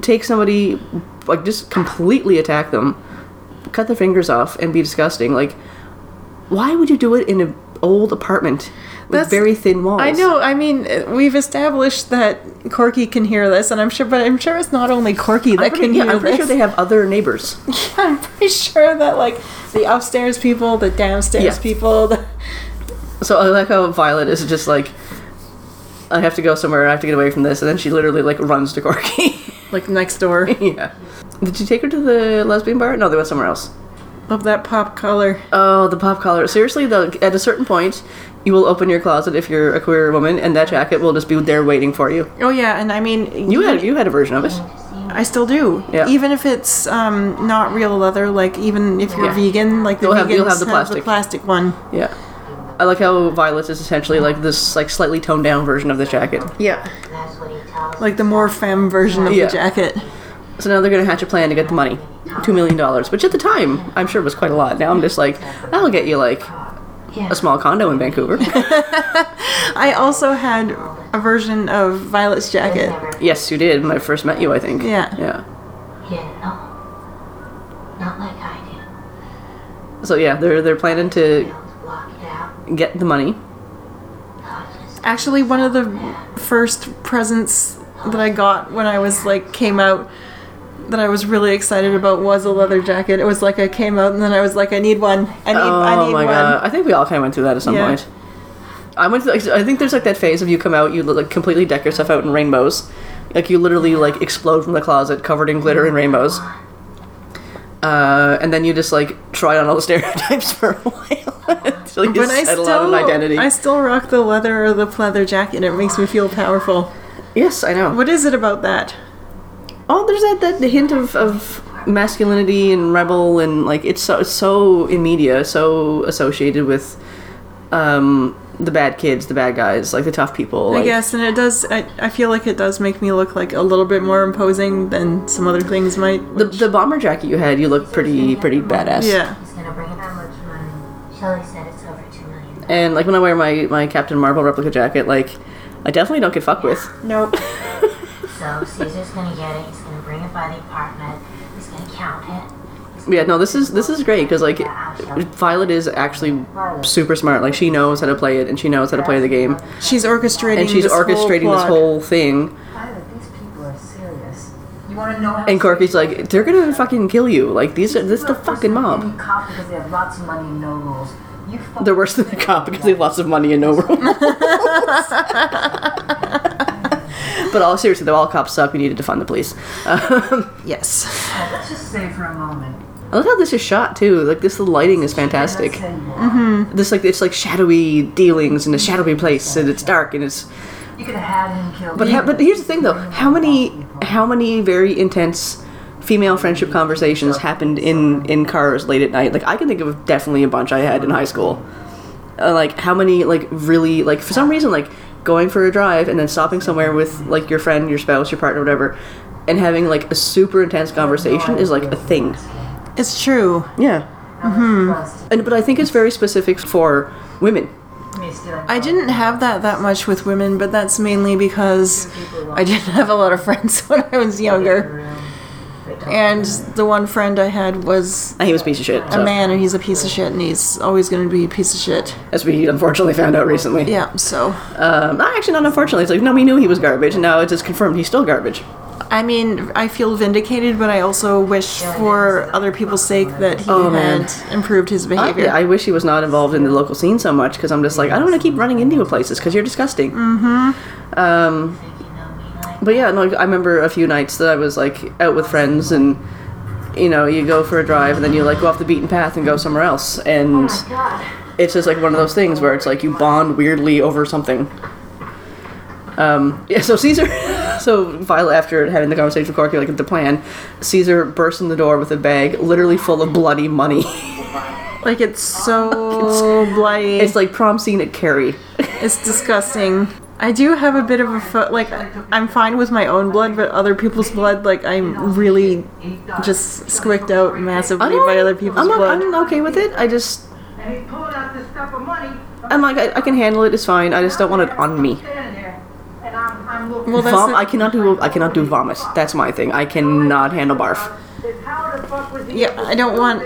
take somebody, like, just completely attack them, cut their fingers off, and be disgusting, like, why would you do it in an old apartment with That's- very thin walls? I know. I mean, uh, we've established that Corky can hear this, and I'm sure, but I'm sure it's not only Corky that pretty, can yeah, hear I'm pretty this. sure they have other neighbors. Yeah, I'm pretty sure that like the upstairs people, the downstairs Yeah. people, the, So I like how Violet is just like, I have to go somewhere. I have to get away from this, and then she literally like runs to Corky. like next door yeah. Did you take her to the lesbian bar? No, they went somewhere else. of that pop collar. Oh, the pop collar. Seriously, though, at a certain point, you will open your closet if you're a queer woman, and that jacket will just be there waiting for you. Oh yeah, and I mean, You had you had a version of it. I still do. Yeah. Even if it's um, not real leather, like even if you're Yeah. vegan, like the You'll have- vegans you'll have the plastic. plastic one. Yeah. I like how Violet's is essentially like this like slightly toned down version of the jacket. Yeah. That's what he tells Like the more femme version of Yeah. the jacket. So now they're gonna hatch a plan to get the money, two million dollars, which at the time I'm sure was quite a lot. Now I'm just like, that'll get you like a small condo in Vancouver. I also had a version of Violet's jacket. yes, you did when I first met you. I think. Yeah. Yeah. He didn't know. Not like I did. So yeah, they're they're planning to get the money. Actually, one of the first presents that I got when I was like came out that I was really excited about was a leather jacket. It was like I came out and then I was like, I need one. I need. oh I need my one. god! I think we all kind of went through that at some Yeah. point. I went. Through, I think there's like that phase of you come out, you like completely deck yourself out in rainbows, like you literally like explode from the closet covered in glitter and rainbows. Uh, and then you just like try on all the stereotypes for a while until you But I settle still, on an identity. I still rock the leather or the pleather jacket. It makes me feel powerful. yes, I know. What is it about that? Oh, there's that that hint of, of masculinity and rebel and like it's so it's so in media, so associated with um the bad kids, the bad guys, like the tough people. I like- guess, and it does. I, I feel like it does make me look like a little bit more imposing than some other things might. The, which- the bomber jacket you had, you look pretty pretty badass. yeah. He's gonna bring it how much money? Shelley said it's over two million. And like when I wear my my Captain Marvel replica jacket, like I definitely don't get fucked with. Nope. So Caesar's gonna get it. He's gonna bring it by the apartment. He's gonna count it. Yeah, no, this is this is great because like Violet is actually super smart. Like she knows how to play it and she knows how to play the game, She's orchestrating. and she's this whole orchestrating this plot. whole thing. Violet, these people are serious. You want to know how And Corky's like, they're gonna fucking kill you. Like these are this is the fucking mob. Any cop because they have lots of money and no rules. You fuck They're worse than the cop because they have lots of money and no rules. but all seriously, though, all cops suck. We needed to fund the police. Um, Yes. Let's just say for a moment. I love how this is shot too. Like this, the lighting is fantastic. Let's say you are. This like it's like shadowy dealings in a shadowy place, and it's dark and it's. You could have had him killed. But ha- but here's the thing though: how many how many very intense female friendship conversations happened in in cars late at night? Like I can think of definitely a bunch I had in high school. Uh, like how many like really like for some reason like going for a drive and then stopping somewhere with like your friend, your spouse, your partner, whatever, and having like a super intense conversation is like a thing. It's true. Yeah. Trust. And but I think it's very specific for women. I didn't have that that much with women, but that's mainly because I didn't have a lot of friends when I was younger. And the one friend I had was And he was a piece of shit. a So, man, and he's a piece of shit, and he's always going to be a piece of shit. as we unfortunately found out recently. Yeah, so Um, actually, not unfortunately. It's like no, we knew he was garbage, and now it's just confirmed he's still garbage. I mean, I feel vindicated, but I also wish for other people's sake that he Oh, man. had improved his I, behavior. I wish he was not involved in the local scene so much because I'm just like I don't want to keep running into you places because you're disgusting. Mm-hmm. Um, but yeah, no, I remember a few nights that I was like out with friends and you know you go for a drive and then you like go off the beaten path and go somewhere else and it's just like one of those things where it's like you bond weirdly over something. Um, yeah, so Caesar, so Violet, after having the conversation with Corky, like the plan, Caesar bursts in the door with a bag literally full of bloody money. like it's so it's, bloody. it's like prom scene at Carrie. It's disgusting. I do have a bit of a fo- like I'm fine with my own blood, but other people's blood, like I'm really just squicked out massively by other people's I'm, not, blood. I'm okay with it. I just, And he pulled out this stuff of money. I'm like, I, I can handle it. It's fine. I just don't want it on me. Standing I'm, I'm looking. well, that's Vom- the- I cannot do. I cannot do vomit. That's my thing. I cannot handle barf. How the fuck was he yeah, I don't want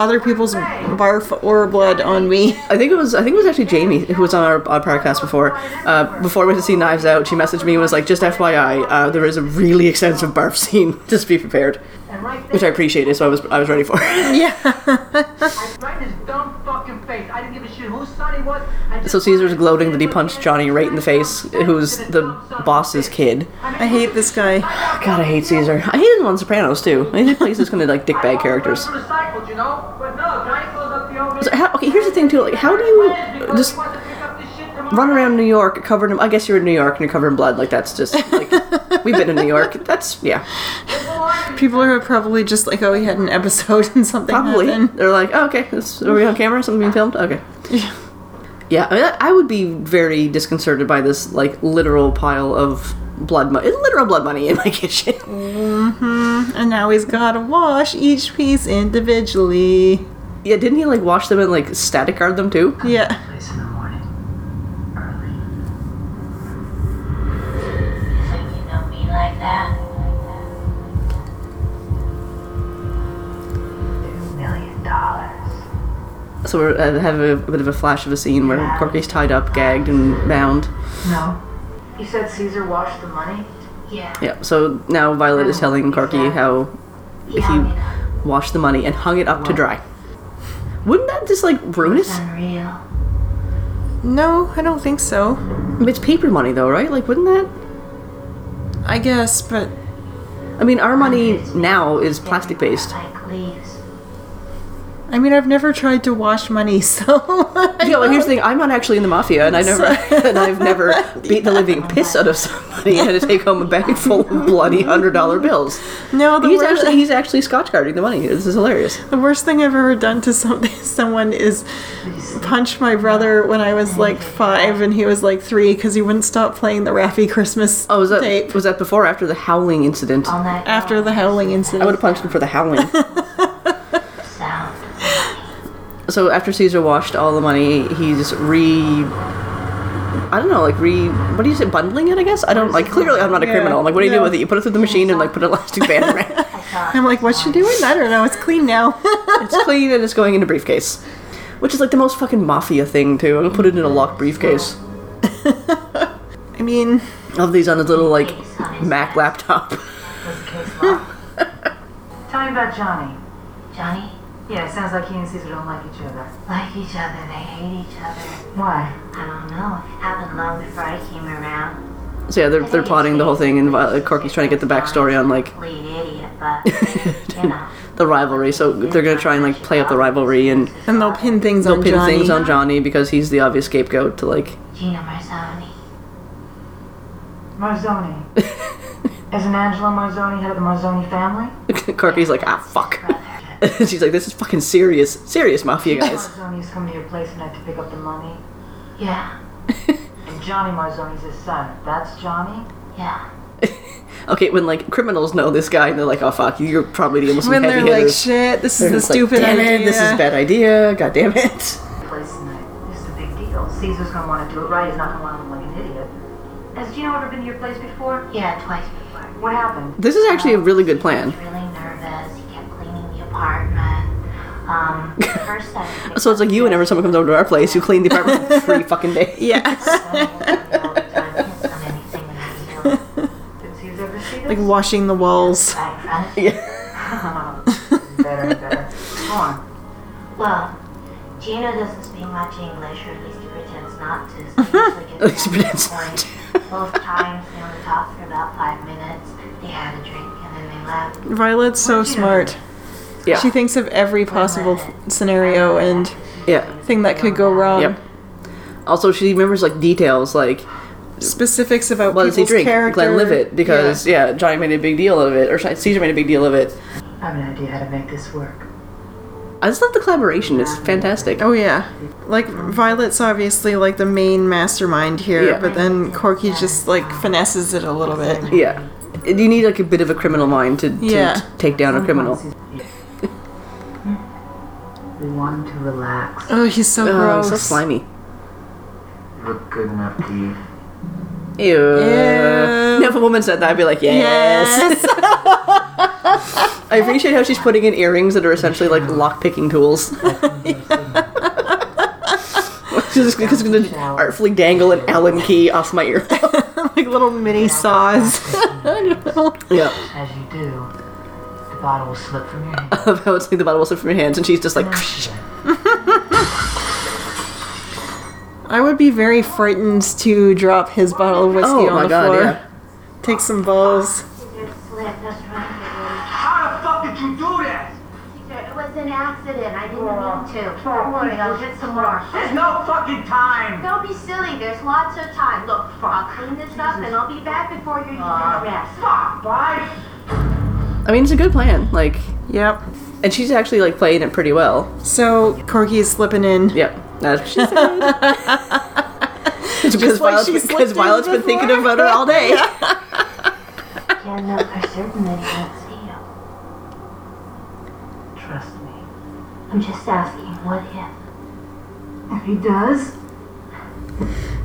other people's barf or blood on me. I think it was. I think it was actually Jamie who was on our, our podcast before. Uh, before we went to see Knives Out, she messaged me and was like, "Just FYI, uh, there is a really extensive barf scene. Just be prepared." And right Which I appreciated, so I was I was ready for. it. Yeah. right his dumb fucking face. I didn't give a shit whose son he was. So Caesar's gloating that he punched Johnny right in the face, who's the boss's kid. I hate this guy. God, I hate Caesar. I hated him on Sopranos too. I hate plays this kind of like dickbag characters. Recycled, you know? But no, Johnny goes up the old So how, okay, here's the thing too. Like, how do you just run around New York covered in? I guess you're in New York and you're covered in blood. Like that's just like we've been in New York. That's yeah, People are probably just like, oh, he had an episode and something probably. happened. They're like, oh, okay, this, are we on camera? Something being filmed? Okay. Yeah, I, mean, I would be very disconcerted by this like literal pile of blood money, literal blood money in my kitchen. Mm-hmm. And now he's gotta wash each piece individually. Yeah, didn't he like wash them and like static guard them too? Yeah. So we're uh, have a, bit of a flash of a scene where Corky's tied up, gagged, and bound. No. You said Caesar washed the money? Yeah. Yeah. So now Violet is telling Corky how He he hung it up. washed the money and hung it up to dry. Wouldn't that just like ruin it? Unreal. No, I don't think so. It's paper money though, right? Like, wouldn't that? I guess, but I mean, our money now is plastic based. Like leaves. I mean, I've never tried to wash money, so. I Yeah, well, here's the thing. I'm not actually in the mafia, and I never, and I've never beat the living piss out of somebody and had to take home a bag full of bloody hundred dollar bills. No, the He's worst, actually he's actually scotch guarding the money. This is hilarious. the worst thing I've ever done to something, someone is punch my brother when I was like five and he was like three because he wouldn't stop playing the Raffi Christmas Oh, was that tape was that before or after the howling incident? Oh All night after the howling incident, I would have punched him for the howling. Sound. so after Caesar washed all the money, he's re. I don't know, like re. What do you say? Bundling it? I guess I don't like. Clearly, I'm not a Yeah. criminal. Like, what do you do Yeah. with it? You put it through the machine and like put an elastic band around. I thought I'm like, what's she doing? I don't know. It's clean now. It's clean and it's going in a briefcase, which is like the most fucking mafia thing too. I'm gonna put it in a locked briefcase. I mean, Of these on his little like Mac laptop. Was the case locked? Tell me about Johnny. Johnny Yeah, it sounds like he and Caesar don't like each other. like each other. They hate each other. Why? I don't know. It happened long before I came around. So yeah, they're they're plotting the whole thing, and Vi- Corky's trying to get the backstory on like Complete idiot, but you know. the rivalry. So they're gonna try and like play up the rivalry, and and they'll pin things they'll on pin Johnny. things on Johnny because he's the obvious scapegoat to like. Gino Marzoni. Marzoni. Isn't Angelo Marzoni head of the Marzoni family? Corky's like ah fuck. She's like this is fucking serious, serious mafia guys. Marzoni's come to your place tonight to pick up the money. Yeah, And Johnny Marzoni's his son. That's Johnny? yeah. Okay, when like criminals know this guy, and they're like, oh fuck, you're probably dealing with some when heavy they're like, shit, this is They're the just like, stupid damn idea. it, this is a bad idea. God damn it. Place tonight. This is a big deal. Caesar's gonna want to do it right. He's not gonna want to look like an idiot. Has Gino ever been to your place before? Yeah, twice before. What happened? This is actually a really good plan. He was really nervous. Apartment. Um, first time. So it's like you, whenever someone comes over to our place, you clean the apartment for three fucking days. Yeah. all the time. He hasn't done anything when he was ill. Did Caesar ever see like washing the walls. Right in front of Yeah. better better. Go on. Well, Gino doesn't speak much English, or at least he pretends not to. So he usually gets At least he pretends not to. Both times they only talked for about five minutes. They had a drink and then they left. Violet's so smart. Yeah. She thinks of every possible scenario and Yeah. thing that could go wrong. Yep. Also, she remembers like details, like Specifics about what does he people's drink? character. Glenlivet, because yeah. Johnny made a big deal of it, or Caesar made a big deal of it. I have an idea how to make this work. I just love the collaboration; it's fantastic. Oh yeah. Like Violet's obviously like the main mastermind here, Yeah. but then Corky just like finesses it a little bit. Yeah, you need like a bit of a criminal mind to, to Yeah. t- take down a criminal. We want him to relax. Oh, he's so Oh, gross. so slimy. You look good enough to you. Ew. Ew. Now, if a woman said that, I'd be like, yes. I appreciate how she's putting in earrings that are essentially like lock picking tools. Just because I'm gonna artfully dangle an Allen key off my ear. like little mini saws. yeah. As you do, the bottle will slip from your hand. I love how it's like the bottle will slip from your hands and she's just like, I would be very frightened to drop his bottle of whiskey oh on my the god, floor. yeah. Take some balls. Caesar slipped. That's right. How the fuck did you do that? It was an accident. I didn't mean to. Oh, Don't worry, oh, I'll get some more. Oh. There's no fucking time. Don't be silly. There's lots of time. Look, I'll clean this up and I'll be back before you're even gonna rest. Fuck, bye. I mean, it's a good plan. Like, Yep. and she's actually like playing it pretty well. So Corky is slipping in. Yep. That's what she said. It's because like Violet's, she because slipped in Violet's been thinking about her all day. Can't know for certain that he won't see you. Trust me. I'm just asking, what if? If he does,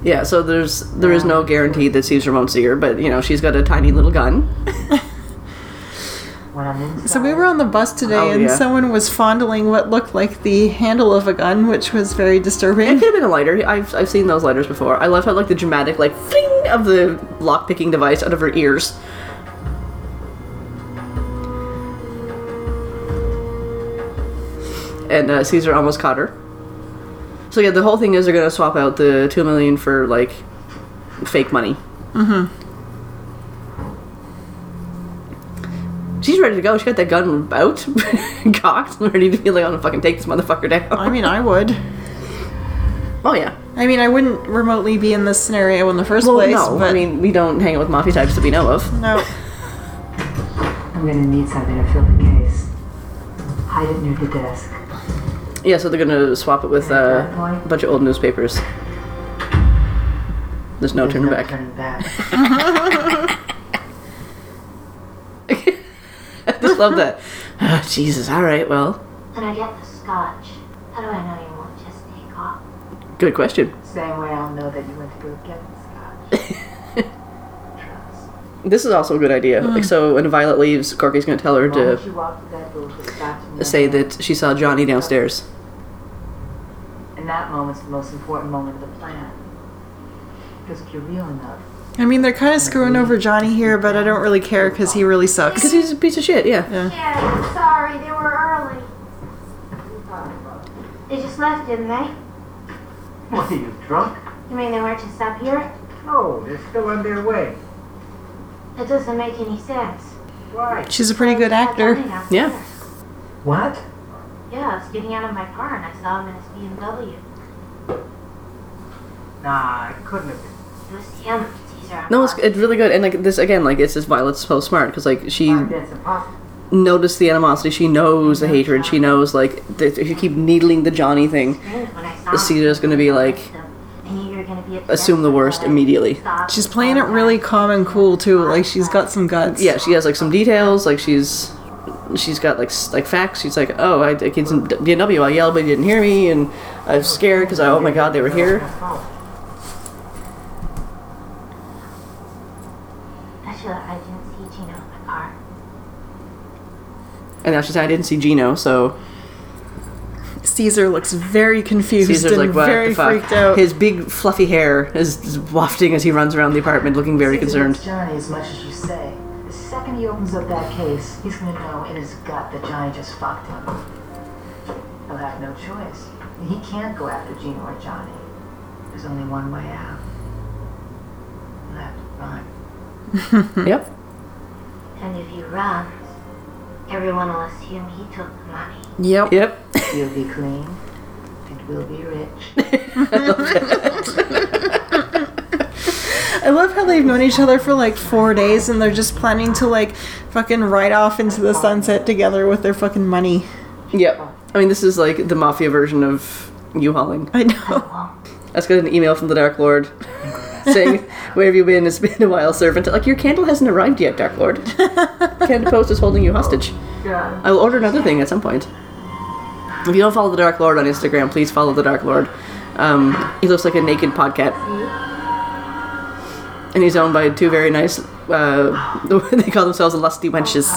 Yeah, so there's there is no guarantee that Caesar won't see her, but you know she's got a tiny little gun. when I'm inside. So we were on the bus today Oh, and yeah. someone was fondling what looked like the handle of a gun, which was very disturbing. It could have been a lighter. I've, I've seen those lighters before. I love how like the dramatic like fling of the lock picking device out of her ears. And uh, Caesar almost caught her. So yeah, the whole thing is they're gonna swap out the two million for like fake money. Mm-hmm. She's ready to go. She got that gun out, cocked, ready to be like, I'm gonna fucking take this motherfucker down. I mean, I would. oh yeah. I mean, I wouldn't remotely be in this scenario in the first Well, place. no, but I mean we don't hang out with mafia types that we know of. no. I'm gonna need something to fill the case. Hide it near the desk. Yeah, so they're gonna swap it with uh, a bunch of old newspapers. There's no There's turning no back. Turning back. I just love that. Ah, Jesus. All right. Well, Can I get the scotch? How do I know you won't just take off? good question. Same way I'll know that you went to go get the scotch. Trust. This is also a good idea. Hmm. Like, so when Violet leaves, Corky's gonna tell her Why to walk that door with the scotch in your say that she saw Johnny downstairs. And that moment's the most important moment of the plan. Because if you're real enough, I mean, they're kind of screwing over Johnny here, but I don't really care because he really sucks. Because he's a piece of shit. Yeah. Yeah, sorry, they were early. They just left, didn't they? What are you, drunk? You mean they weren't just up here? No, they're still on their way. That doesn't make any sense. Why? She's a pretty good actor. Yeah. what? Yeah, I was getting out of my car and I saw him in his BMW. Nah, it couldn't have been. It was him, Caesar. No, it's, it's really good. And like this again, like it's just Violet's so smart because like she That's noticed the animosity. She knows the hatred. She knows like that if you keep needling the Johnny thing, When I saw the him, Caesar's gonna be like I knew you were gonna be upset, assume the worst immediately. She's playing it really calm and cool too. Like she's got some guts. yeah, she has like some details. Like she's she's got like like facts. She's like, oh, I, I kids in BMW. I yelled, but you didn't hear me, and I was scared because I oh my god, they were here. Actually, I didn't see Gino in my car. And now she's I didn't see Gino, so Caesar looks very confused Caesar's and like, what very the fuck? freaked out. His big fluffy hair is is wafting as he runs around the apartment, looking very Caesar concerned. loves Johnny as much as you say. The second he opens up that case, he's gonna know in his gut that Johnny just fucked him. He'll have no choice. He can't go after Gino or Johnny. There's only one way out. He'll have to run. Yep. And if he runs, everyone will assume he took the money. Yep. Yep. He'll be clean, and we'll be rich. I love how they've known each other for like four days and they're just planning to like fucking ride off into the sunset together with their fucking money. Yep. I mean, this is like the mafia version of U-hauling. I know. I just got an email from the Dark Lord saying, "Where have you been? It's been a while, servant." Like your candle hasn't arrived yet, Dark Lord. Canada Post is holding you hostage. I will order another thing at some point. If you don't follow the Dark Lord on Instagram, please follow the Dark Lord. Um, he looks like a naked podcat, and he's owned by two very nice. Uh, they call themselves the lusty wenches.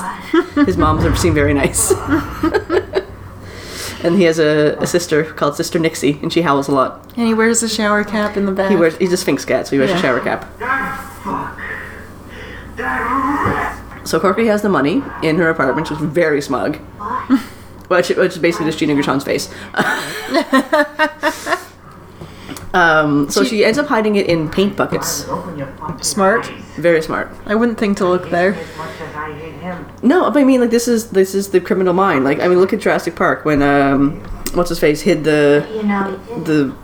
His moms are seem very nice. and he has a, a sister called Sister Nixie, and she howls a lot. And he wears a shower cap in the back. He wears he's a Sphynx cat, so he wears a shower cap. That fuck. That rat. So Corky has the money in her apartment, She's very smug. Which, which is basically just Gina Gershon's face. um, so she ends up hiding it in paint buckets. Open your fucking Smart. Very smart. I wouldn't think to look there. As much as I hate him. No, but I mean, like this is this is the criminal mind. Like, I mean, look at Jurassic Park when um, what's his face hid the you know, the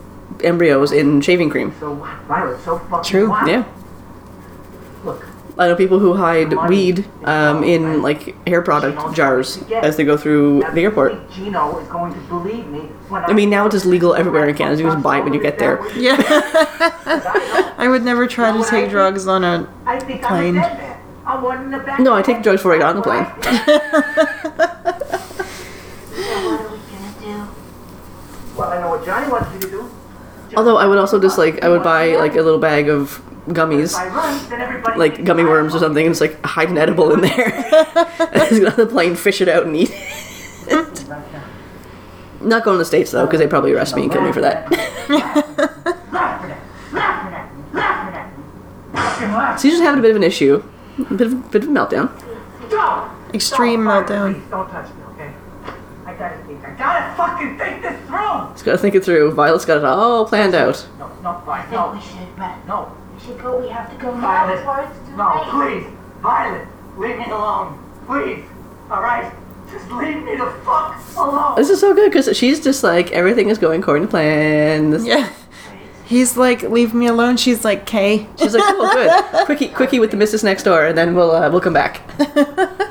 embryos in shaving cream. So what? Violet, so fucking True. Yeah, Look, I know people who hide weed um, in like hair product jars as they go through the airport. Gino is going to believe me I mean, now it is just legal everywhere in Canada. You just buy it when you get there. Yeah. I would never try to take drugs on a. I think Plane. A dead man. I'm one in the back. No, I take drugs before I get on the plane. So what are we gonna do? Well, I know what Johnny wants me to do. Although I would also just like I would buy like a little bag of gummies, If I run, then everybody like gummy worms or something, and just like hide an edible in there. and just get on the plane, fish it out, and eat. it. Not going to the states though, because they probably arrest me and kill me for that. So he's just having a bit of an issue, a bit of, bit of a meltdown. Don't! Extreme Don't, meltdown. Please don't touch me, okay? I gotta think. I gotta fucking think this through! He's got to think it through. Violet's got it all planned out. No, no, I fine. think No, we should. no. We should go. We have to go now Violet. before it's too No, late. please. Violet, leave me alone. Please. Alright? Just leave me the fuck alone. This is so good because she's just like everything is going according to plan. This- Yeah. He's like, leave me alone. She's like, Kay. She's like, oh, good, quickie, quickie with the missus next door, and then we'll uh, we'll come back.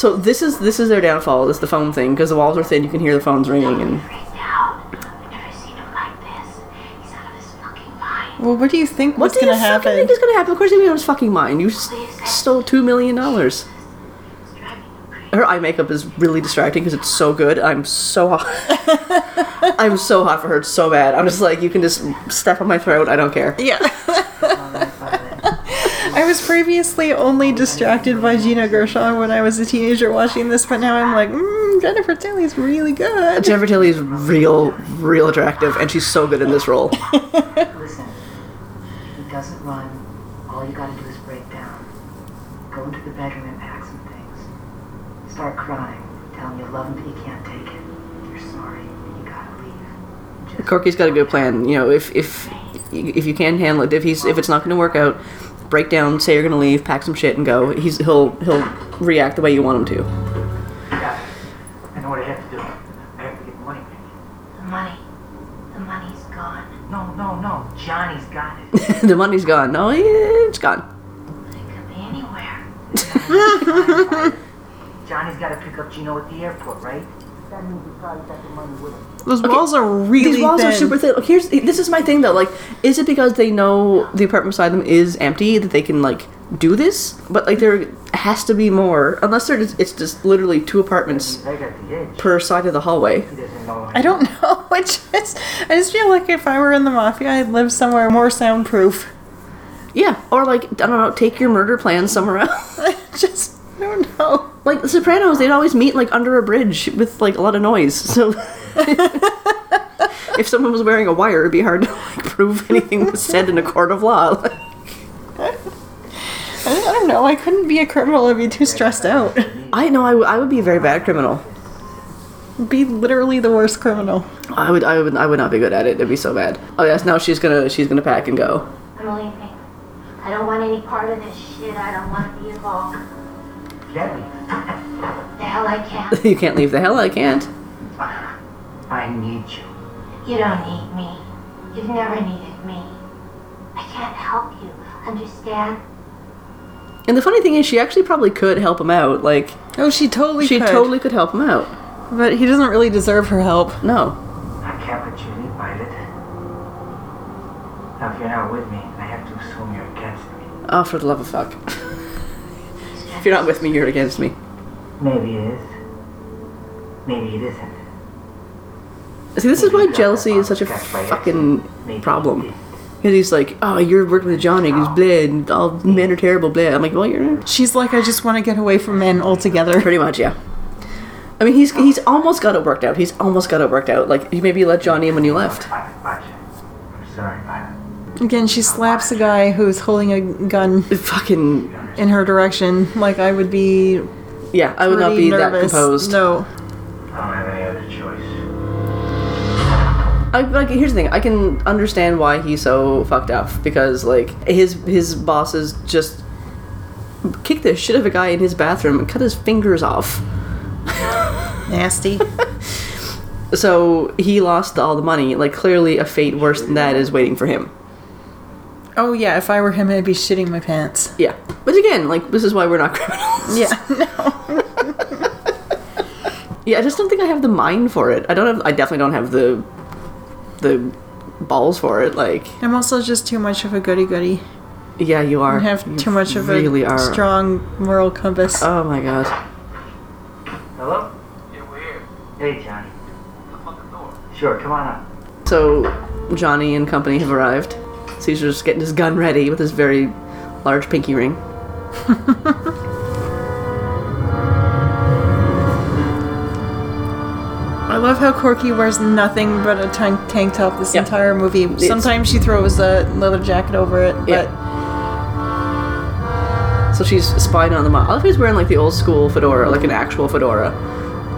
so this is this is their downfall. This is the phone thing because the walls are thin. You can hear the phones ringing, and Freaked out. I've never seen him like this. He's out of his fucking mind. Well, what do you think what was do you gonna fucking happen? think is gonna happen? Of course, he's out of his fucking mind. You s- stole two million dollars. It's driving him crazy. Her eye makeup is really distracting because it's so good. I'm so hot. I'm so hot for her. It's so bad. I'm just like, you can just step on my throat. I don't care. Yeah. Alright, Violet. I was previously only distracted by Gina Gershon when I was a teenager watching this, but now I'm like, mm, Jennifer Tilly's really good. Jennifer Tilly is real, real attractive, and she's so good in this role. Listen, if he doesn't run, all you gotta do is break down. Go into the bedroom and pack some things. Start crying. Tell him you love him, but you can't take it. You're sorry, and you gotta leave. Just Corky's got a good plan. You know, if if if you can handle it, if he's if it's not going to work out, break down, say you're going to leave, pack some shit, and go. He's he'll he'll react the way you want him to. Yeah. I know what I have to do. I have to get the money back. The money. The money's gone. No, no, no. Johnny's got it. the money's gone. No, it's gone. It could be anywhere. Johnny's got to pick up Gino at the airport, right? That means he probably got the money with him. Those walls are really These walls thin. are super thin. Look, here's this is my thing though. Like, is it because they know the apartment beside them is empty that they can like do this? But like, there has to be more. Unless they're just, it's just literally two apartments I got the edge. per side of the hallway. He doesn't know. I don't know. I just, I just feel like if I were in the mafia, I'd live somewhere more soundproof. Yeah, or like I don't know, take your murder plans somewhere else. Just don't know. Like the Sopranos, they'd always meet like under a bridge with like a lot of noise. So if someone was wearing a wire, it'd be hard to like prove anything was said in a court of law. I don't, I don't know. I couldn't be a criminal. I'd be too stressed out. I know I, w- I would be a very bad criminal. be literally the worst criminal. I would I would I would not be good at it. It'd be so bad. Oh yes, now she's gonna she's gonna pack and go. I'm leaving. I don't want any part of this shit. I don't want to be involved. Debbie, The hell I can't. you can't leave the hell I can't. I need you. You don't need me. You've never needed me. I can't help you. Understand? And the funny thing is, she actually probably could help him out. Like Oh, she totally she could. totally could help him out. But he doesn't really deserve her help. No, I can't let you leave, Violet. Now, if you're not with me, I have to assume you're against me. oh for the love of fuck. if you're not with me, you're against me. Maybe it is. Maybe it isn't. See, this is why jealousy is such a fucking problem. Because he's like, oh, you're working with Johnny, he's bled, and all men are terrible, bled. I'm like, well, you're She's like, I just want to get away from men altogether. pretty much, yeah. I mean, he's he's almost got it worked out. He's almost got it worked out. Like, you maybe let Johnny in when you left. Violet, watch. I'm sorry, Violet. Again, she slaps a guy who's holding a gun Fucking, in her direction. Like I would be yeah, I would not pretty be that nervous. composed. No. I don't have any other choice. I, like here's the thing, I can understand why he's so fucked up because like his his bosses just kicked the shit out of a guy in his bathroom and cut his fingers off. Nasty. So he lost all the money. Like clearly, a fate worse than that is waiting for him. Oh yeah, if I were him, I'd be shitting my pants. Yeah, but again, like this is why we're not criminals. Yeah. No. yeah, I just don't think I have the mind for it. I don't have. I definitely don't have the the balls for it. Like, I'm also just too much of a goody goody. yeah, you are. I have You too much of really a are. strong moral compass. Oh my god. Hello? Yeah, we're here. Hey, Johnny. The fucking door. Sure, come on up. So Johnny and company have arrived. Caesar's getting his gun ready with his very large pinky ring. I love how Corky wears nothing but a tank, tank top this Yeah. entire movie. Sometimes she throws a leather jacket over it, but Yeah. So she's spying on the mob. I love he's wearing like the old school fedora, like an actual fedora,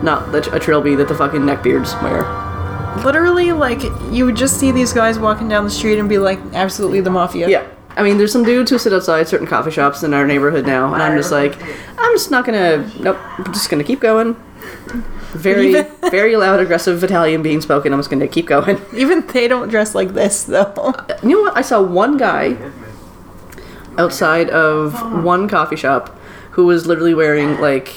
not the, a trilby that the fucking neckbeards wear. Literally, like, you would just see these guys walking down the street and be like, absolutely the mafia. Yeah. I mean, there's some dudes who sit outside certain coffee shops in our neighborhood now, and I'm just like, I'm just not gonna. Nope. I'm just gonna keep going. Very, very loud, aggressive Italian being spoken. I'm just gonna keep going. Even they don't dress like this, though. Uh, you know what? I saw one guy outside of one coffee shop who was literally wearing like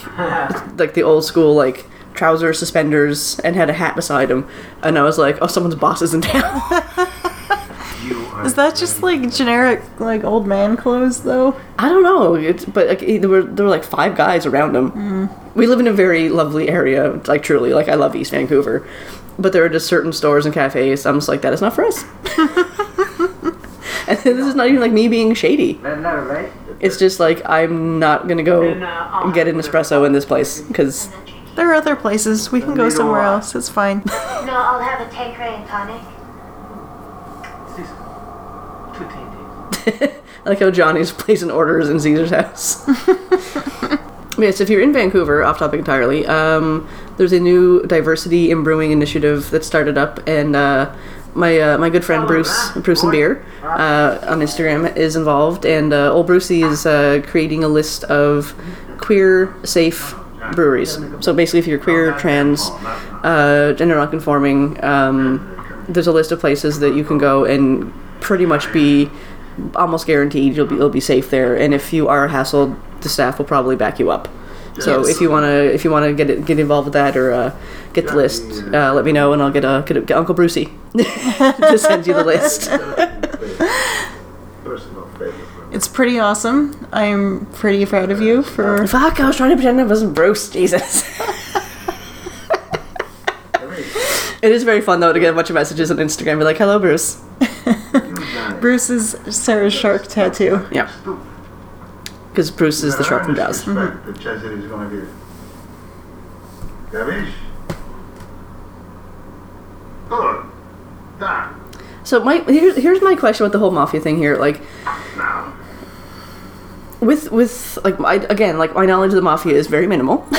like the old school like trousers, suspenders, and had a hat beside him. And I was like, oh, someone's boss is in town. Is that just like generic, like old man clothes, though? I don't know, it's, but like there were there were like five guys around him. Mm. We live in a very lovely area, like truly, like I love East Vancouver, but there are just certain stores and cafes. I'm just like that is not for us. and this is not even like me being shady. That never right? It's just like I'm not gonna go get an espresso in this place because There are other places. We can go somewhere else. It's fine. No, I'll have a Tanqueray and tonic. Caesar. Two TNTs. I like how Johnny's placing orders in Caesar's house. yes, if you're in Vancouver, off topic entirely, um, there's a new diversity in brewing initiative that started up, and uh, my uh, my good friend Bruce Bruce and Beer uh, on Instagram is involved, and uh, old Brucey is uh, creating a list of queer safe breweries. So basically, if you're queer, trans, uh, gender nonconforming, um, there's a list of places that you can go and pretty much be almost guaranteed you'll be you'll be safe there. And if you are hassled, the staff will probably back you up. So Yes. if you wanna if you wanna get it, get involved with that or uh, get the list, uh, let me know and I'll get a get, a, get Uncle Brucey to send you the list. Personal favorite. It's pretty awesome. I'm pretty proud of you for. Fuck! I was trying to pretend I wasn't Bruce. Jesus. it is very fun though to get a bunch of messages on Instagram, be like, "Hello, Bruce." Bruce's Sarah Shark tattoo. Yeah, because Bruce is the shark from Jaws. Respect that Chastity's gonna give. Capiche? Good. So my here's here's my question with the whole mafia thing here. Like, Now. With with like I, again like my knowledge of the mafia is very minimal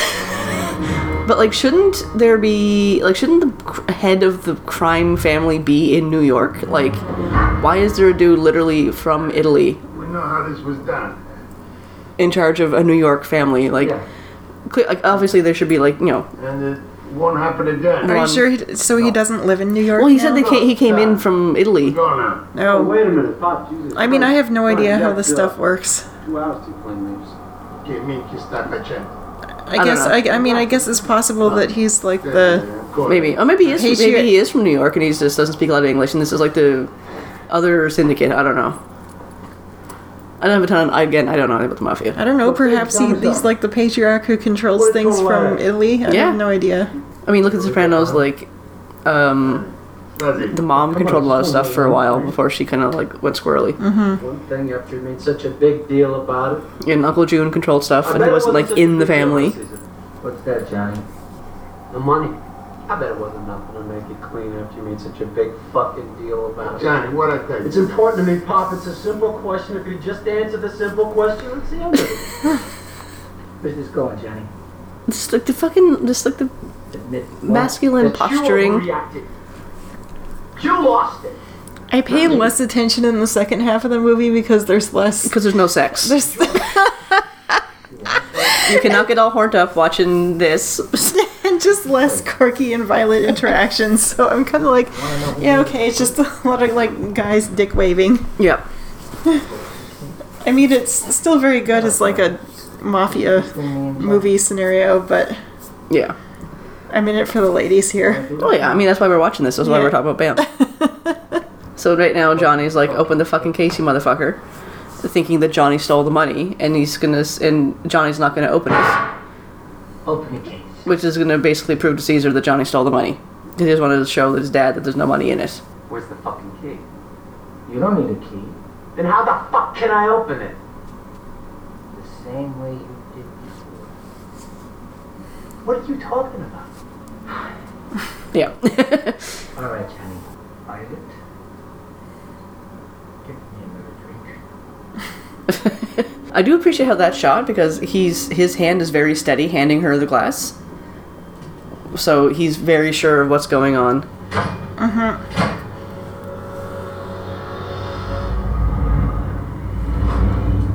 but like shouldn't there be like shouldn't the head of the crime family be in new york like why is there a dude literally from italy We know how this was done. in charge of a new york family like, Yeah. cle- like obviously there should be like you know And it won't happen again. Are you sure? He, so he doesn't live in New York? well he now? said they came, he came in from italy Go now. No. Oh, wait a minute, Pop. Jesus I mean, I have no idea how this stuff works. Two hours to claim names. Che mi chi sta facendo? I, don't guess. I, I mean, I guess it's possible that he's like the. Maybe oh maybe he is He's maybe he is from new york and he just doesn't speak a lot of english and this is like the other syndicate i don't know i don't have a ton again i don't know anything about the mafia I don't know. Well, Perhaps he, he's like the patriarch who controls things from? Italy. I Yeah. have no idea. I mean, look at The Sopranos. Like, um, That's it. The mom controlled a lot of stuff for a while before she kind of like went squirrely. Mm-hmm. One thing after you made such a big deal about it. And Uncle June controlled stuff, I and bet he it wasn't like in the family. What's that, Johnny? The money. I bet it wasn't nothing to make it clean after you made such a big fucking deal about it. Johnny, what I tell you? It's important to me, Pop. It's a simple question. If you just answer the simple question, it's the end of it. Where's this going, Johnny? Just like the fucking, just like the masculine That you posturing. Overreacted. You lost it. I pay less attention in the second half of the movie because there's less. Because there's no sex. There's You cannot get all horned up watching this. and just less quirky and violent interactions. So I'm kind of like, yeah, okay, it's just a lot of like guys dick waving. Yep. I mean, it's still very good as like a mafia movie scenario, but Yeah. I'm in it for the ladies here. Oh yeah. I mean, that's why we're watching this. That's why Yeah. we're talking about Bam. so right now, Johnny's like, open the fucking case, you motherfucker. Thinking that Johnny stole the money, and he's gonna, s- and Johnny's not gonna open it. Open the case. which is going to basically prove to Caesar that Johnny stole the money. He just wanted to show his dad that there's no money in it. Where's the fucking key? You don't need a key. Then how the fuck can I open it? The same way you did before. What are you talking about? Yeah. All right, Johnny. Find it. Give me another drink. I do appreciate how that shot because he's his hand is very steady handing her the glass. So he's very sure of what's going on. Mm-hmm.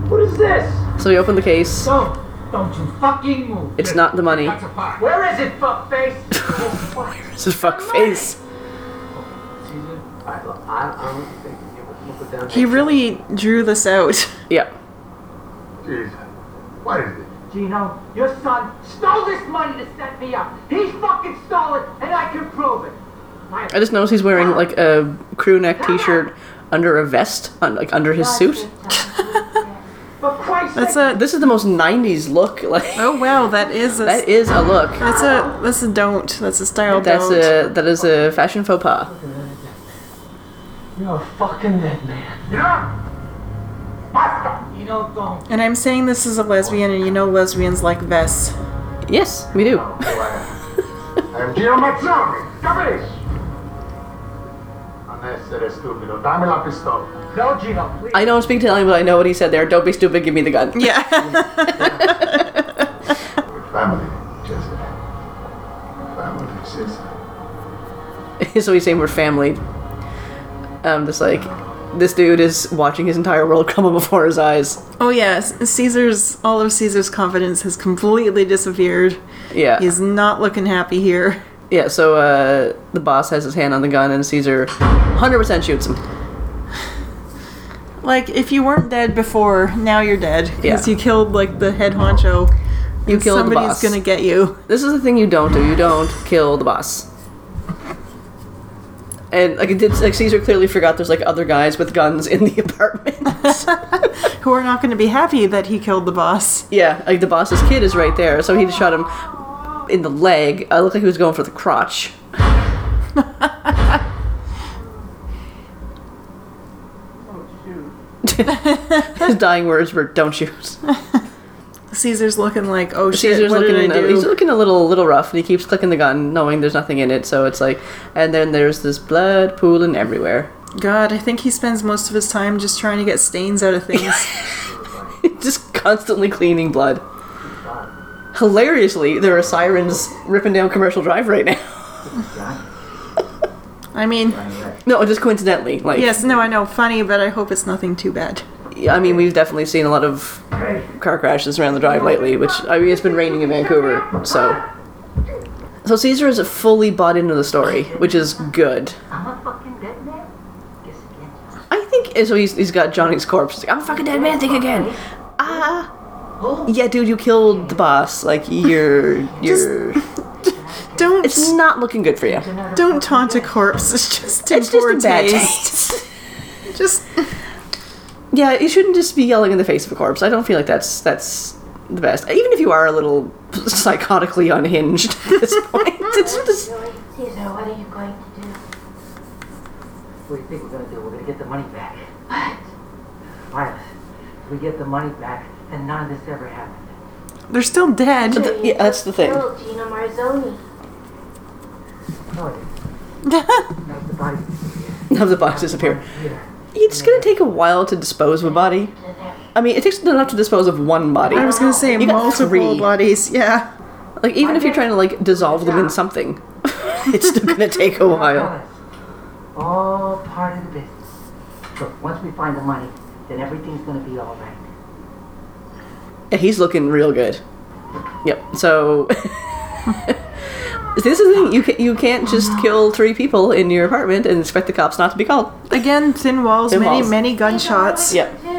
What is this? So he opened the case. Don't, don't you fucking move. It's not the money. That's a fact. Where is it, fuckface? It's his fuck face. Caesar, I, I, I don't think you would look it down. He really drew this out. Yeah. Jesus. What is it? Gino, your son stole this money to set me up. He fucking stole it, and I can prove it. I I just noticed he's wearing like a crew neck T-shirt under a vest, on, like under his suit. For Christ's That's sake, a. This is the most '90s look. Like Oh wow, that is a. that is a look. That's a. That's a don't. That's a style That's don't. a that is a fashion faux pas. you're a fucking dead man. Yeah? You don't don't. And I'm saying this is a lesbian, and you know lesbians like vests. Yes, we do. Non essere stupido. Dammi la pistola. No, Gino, please. I don't speak Italian, but I know what he said there. Don't be stupid. Give me the gun. Yeah. Family, Jesse. Family, Caesar. so he's saying we're family. Um, just like this dude is watching his entire world crumble before his eyes. oh yes, Caesar's all of Caesar's confidence has completely disappeared. Yeah, He's not looking happy here. Yeah. So uh, the boss has his hand on the gun, and Caesar, hundred percent shoots him. Like if you weren't dead before, now you're dead because Yeah. you killed like the head honcho. You killed the somebody's boss. gonna get you. This is the thing you don't do. You don't kill the boss. And like it did, like Caesar clearly forgot there's like other guys with guns in the apartment. Who are not going to be happy that he killed the boss. yeah, like the boss's kid is right there, so he just shot him in the leg. I looked like he was going for the crotch. Oh. His dying words were "Don't shoot." Caesar's looking like, oh shit, Caesar's what looking, did I do? he's looking a little, little rough, and he keeps clicking the gun, knowing there's nothing in it. So it's like, and then there's this blood pooling everywhere. God, I think he spends most of his time just trying to get stains out of things. just constantly cleaning blood. Hilariously, there are sirens ripping down Commercial Drive right now. I mean, No, just coincidentally. Like, yes, no, I know, funny, but I hope it's nothing too bad. Yeah, I mean, we've definitely seen a lot of car crashes around the drive lately, which I mean, it's been raining in Vancouver, so. So Caesar is fully bought into the story, which is good. I'm a fucking dead man? I think so. He's, he's got Johnny's corpse. Like, I'm a fucking dead man. Think again. Ah, yeah, dude, you killed the boss. Like you're you're. Don't It's not looking good for you. don't taunt a corpse. It's just It's just a bad taste. taste. Just Yeah, you shouldn't just be yelling in the face of a corpse. I don't feel like that's that's the best. Even if you are a little psychotically unhinged at this point, it's just Caesar, what are you going to do? What do you think we're gonna do? We're gonna get the money back. What? Violet, if we get the money back, then none of this ever happened. they're still dead. Th- yeah, that's the thing. Killed Gino Marzoni. No, it isn't. Now the body disappeared. have the box disappear. It's gonna take a while to dispose of a body. I mean, it takes enough to dispose of one body. I was gonna say You multiple three. bodies. Yeah. Like even if you're trying to like dissolve them in something, it's still gonna take a while. All part of the business. Look, once we find the money, then everything's gonna be all right. Yeah, he's looking real good. Yep. So this is the thing. You can, you can't just uh-huh. kill three people in your apartment and expect the cops not to be called. Again, thin walls, Thin many walls. many gunshots. Yep. They're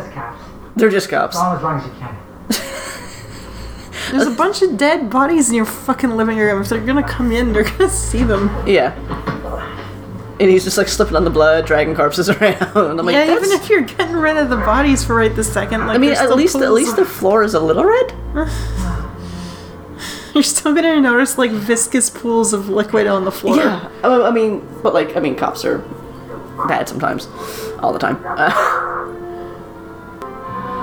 just cops. They're just cops. All as long as you can. There's a bunch of dead bodies in your fucking living room. If they're gonna come in, they're gonna see them. Yeah. And he's just like slipping on the blood, dragging corpses around. I'm like, yeah, that's, even if you're getting rid of the bodies for right this second, like I mean, at still least at pools least the floor is a little red. you're still gonna notice like viscous pools of liquid on the floor. Yeah. I I mean, but like, I mean, cops are bad sometimes, all the time. Uh,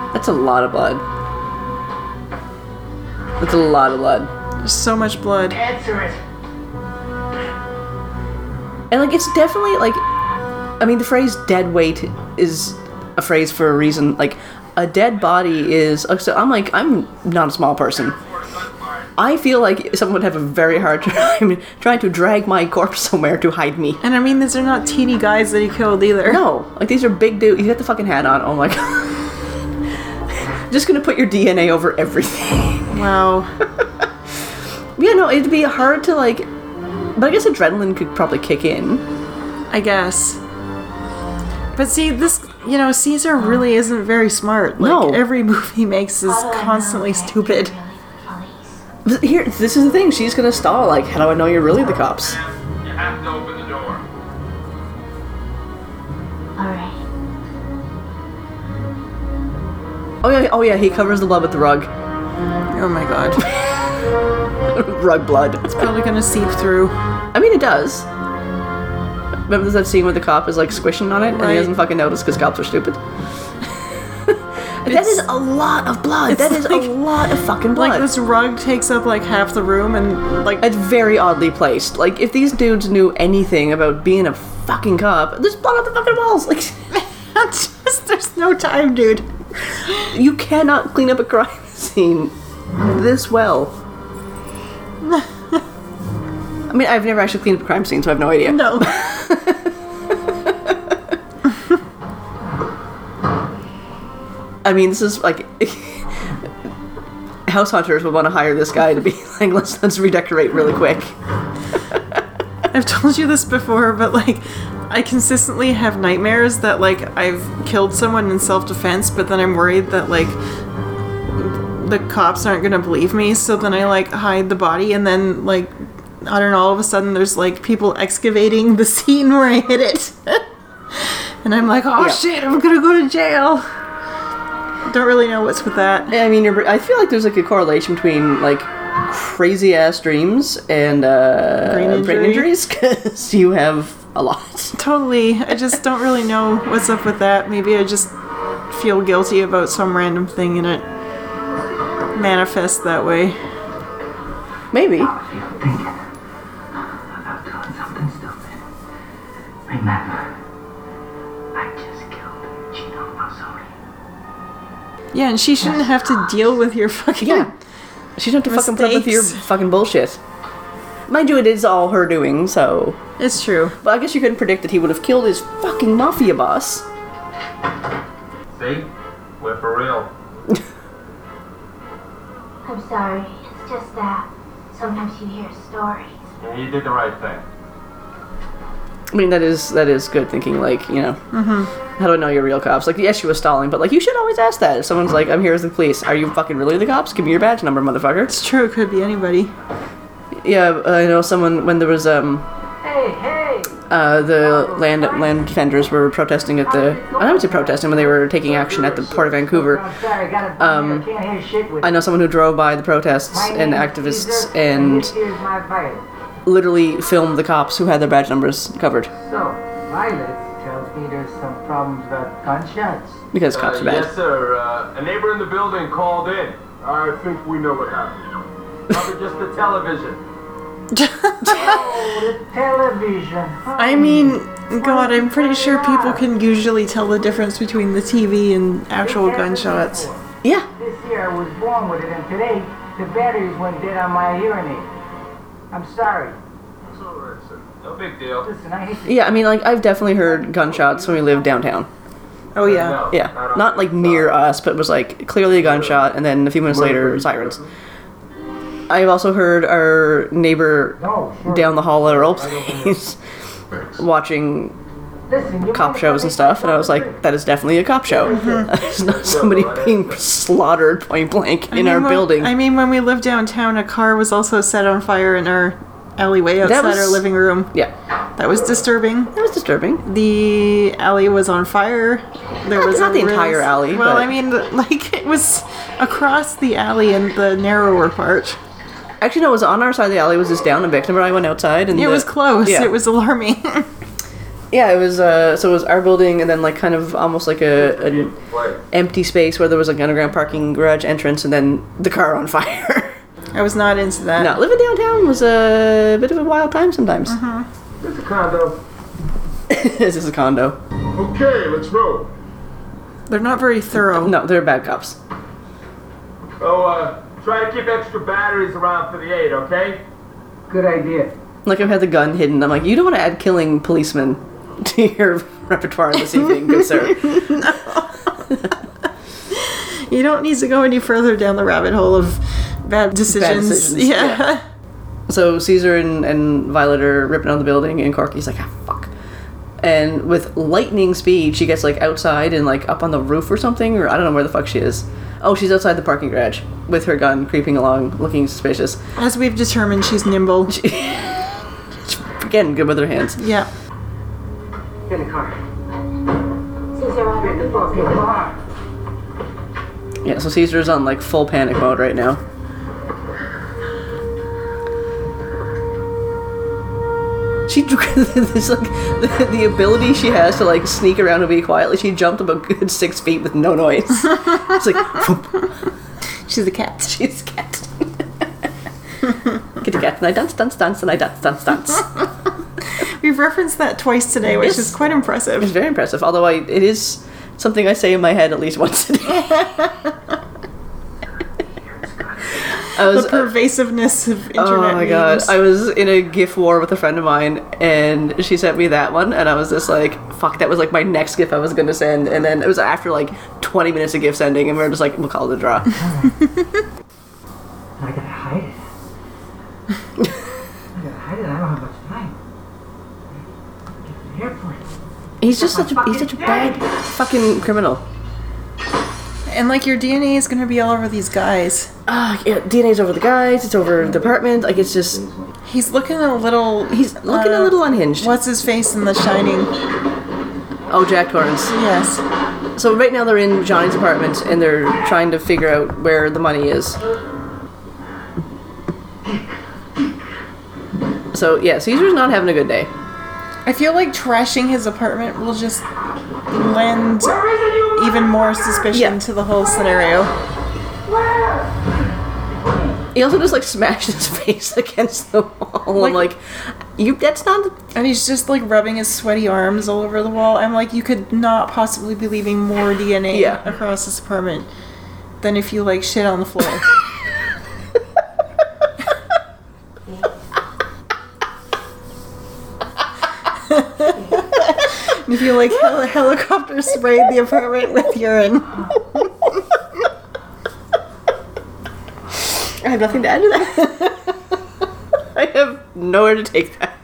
that's a lot of blood. That's a lot of blood. There's so much blood. Answer it. And like it's definitely like I mean the phrase dead weight is a phrase for a reason. Like a dead body is uh, so I'm like I'm not a small person. I feel like someone would have a very hard time trying to drag my corpse somewhere to hide me. And I mean, these are not teeny guys that he killed either. No, like these are big dudes. You got the fucking hat on. Oh my god. Just gonna put your DNA over everything. Wow. Yeah, no, it'd be hard to like. But I guess adrenaline could probably kick in. I guess. But see, this, you know, Caesar really isn't very smart. Like, No. every move he makes is constantly stupid. But Here, this is the thing. She's gonna stall. Like, how do I know you're really the cops? You have to open the door. Alright. Oh yeah, oh yeah. He covers the blood with the rug. Oh my god. rug blood. It's probably gonna seep through. I mean, it does. Remember that scene where the cop is like squishing on it and he doesn't fucking notice because cops are stupid. that is a lot of blood. That is like- a lot of fucking blood. Like, this rug takes up like half the room, and like, It's very oddly placed. Like, if these dudes knew anything about being a fucking cop, there's blood on the fucking walls. Like, just, there's no time, dude. you cannot clean up a crime scene this well. I mean, I've never actually cleaned up a crime scene, so I have no idea. No. I mean, this is like. House hunters would want to hire this guy to be like, let's let's redecorate really quick. I've told you this before, but like, I consistently have nightmares that like I've killed someone in self defense, but then I'm worried that like the cops aren't gonna believe me, so then I like hide the body, and then like I don't know, all of a sudden there's like people excavating the scene where I hit it, and I'm like, oh Yeah. shit, I'm gonna go to jail. Don't really know what's with that. I mean, you're, I feel like there's like a correlation between like crazy ass dreams and uh, Brain brain injuries because you have a lot. Totally. I just don't really know what's up with that. Maybe I just feel guilty about some random thing in it manifests that way. Maybe. If you're thinking about doing something stupid, remember, I just killed Gino Marzoni. Yeah, and she shouldn't have to deal with your fucking. Yeah. She doesn't have to fucking put up with your fucking bullshit. Mind you, it is all her doing, so. It's true. But I guess you couldn't predict that he would have killed his fucking mafia boss. See? We're for real. I'm sorry. It's just that sometimes you hear stories. And you did the right thing. I mean, that is that is good thinking. Like, you know, Mm-hmm. how do I know you're real cops? Like, yes, she was stalling, but like, you should always ask that. If someone's like, "I'm here as the police," are you fucking really the cops? Give me your badge number, motherfucker. It's true. It could be anybody. Yeah, I know someone when there was um Hey, hey! Uh the land land defenders were protesting at the I don't say protesting when they were taking action at the port of Vancouver. I'm sorry, I got a Um, I can't hear shit with I know someone who drove by the protests and activists and this here's my Violet. literally filmed the cops who had their badge numbers covered So, Violet tells me there's some problems about gunshots. because cops Uh, are bad. Yes, sir. Uh, a neighbor in the building called in. I think we know what happened. Probably just the television. Oh, the television. I mean, God, I'm pretty sure people can usually tell the difference between the TV and actual gunshots. Yeah, This year I was born with it, and today the batteries went dead on my hearing aid. I'm sorry. It's all right, sir. No big deal. Listen, I hate to yeah. I mean, like I've definitely heard gunshots when we lived downtown. Oh yeah. No, I Yeah, don't not like think near so. us, but it was like clearly a gunshot, and then a few minutes later, sirens. I've also heard our neighbor No, sure. down the hall at our old place watching Listen, cop shows and stuff, and I was like, that is definitely a cop show. Mm-hmm. it's not somebody being slaughtered point blank I in mean, our when- building. I mean, when we lived downtown, a car was also set on fire in our alleyway outside was- our living room. yeah, That was disturbing. that was disturbing. The alley was on fire. There Not- was not the risk- entire alley, Well, but- I mean, like it was across the alley in the narrower part. Actually, no, it was on our side of the alley. It was just down a bit. Remember, I went outside and It the- was close. Yeah. It was alarming. Yeah, it was. Uh, so it was our building, and then like kind of almost like a an empty space where there was like underground parking garage entrance, and then the car on fire. I was not into that. no, living downtown was a bit of a wild time sometimes. It's a condo. this is a condo. Okay, let's roll. They're not very thorough. No, they're bad cops. Oh, uh, try to keep extra batteries around for the aid, okay? Good idea. Like I've had the gun hidden. I'm like, you don't want to add killing policemen to your repertoire this evening, good sir. You don't need to go any further down the rabbit hole of bad decisions. decisions, Yeah. So Caesar and, and Violet are ripping on the building, and Corky's like, ah, fuck. And with lightning speed, she gets like outside and like up on the roof or something, or I don't know where the fuck she is. Oh, she's outside the parking garage with her gun, creeping along, looking suspicious. As we've determined, she's nimble. Again, good with her hands. Yeah. Get in the car. Caesar, I Get will the fucking car. Yeah, so Caesar's on like full panic mode right now. She this like the, the ability she has to like sneak around and be quietly. She jumped about a good six feet with no noise. it's like She's a cat. she's a cat. Kitty cat, and I dance, dance, dance, and I dance, dance, dance. We've referenced that twice today, which Yes. is quite impressive. It's very impressive. Although I, it is something I say in my head at least once a day. I was, the uh, pervasiveness of internet Oh my god. I was in a GIF war with a friend of mine and she sent me that one and I was just like, fuck, that was like my next GIF I was gonna send and then it was after like 20 minutes of GIF sending and we were just like, we'll call it a draw. I gotta hide it. I gotta hide it. I don't have much time. Get to the airport. he's just such a, he's such a bad fucking criminal. And like your DNA is gonna be all over these guys. Ah, yeah, DNA's over the guys, it's over the apartment, like it's just, He's looking a little. he's looking a uh, little unhinged. What's his face in The Shining? Oh, Jack Torrance. Yes. So right now they're in Johnny's apartment and they're trying to figure out where the money is. So yeah, Caesar's not having a good day. I feel like trashing his apartment will just lend even more suspicion Yeah. to the whole scenario. He also just like smashed his face against the wall. I'm Like- like, you. That's not. And he's just like rubbing his sweaty arms all over the wall. I'm like, you could not possibly be leaving more DNA Yeah. across this apartment. than if you like shit on the floor. if you like hel- helicopter sprayed the apartment with urine. I have nothing to add to that. I have nowhere to take that.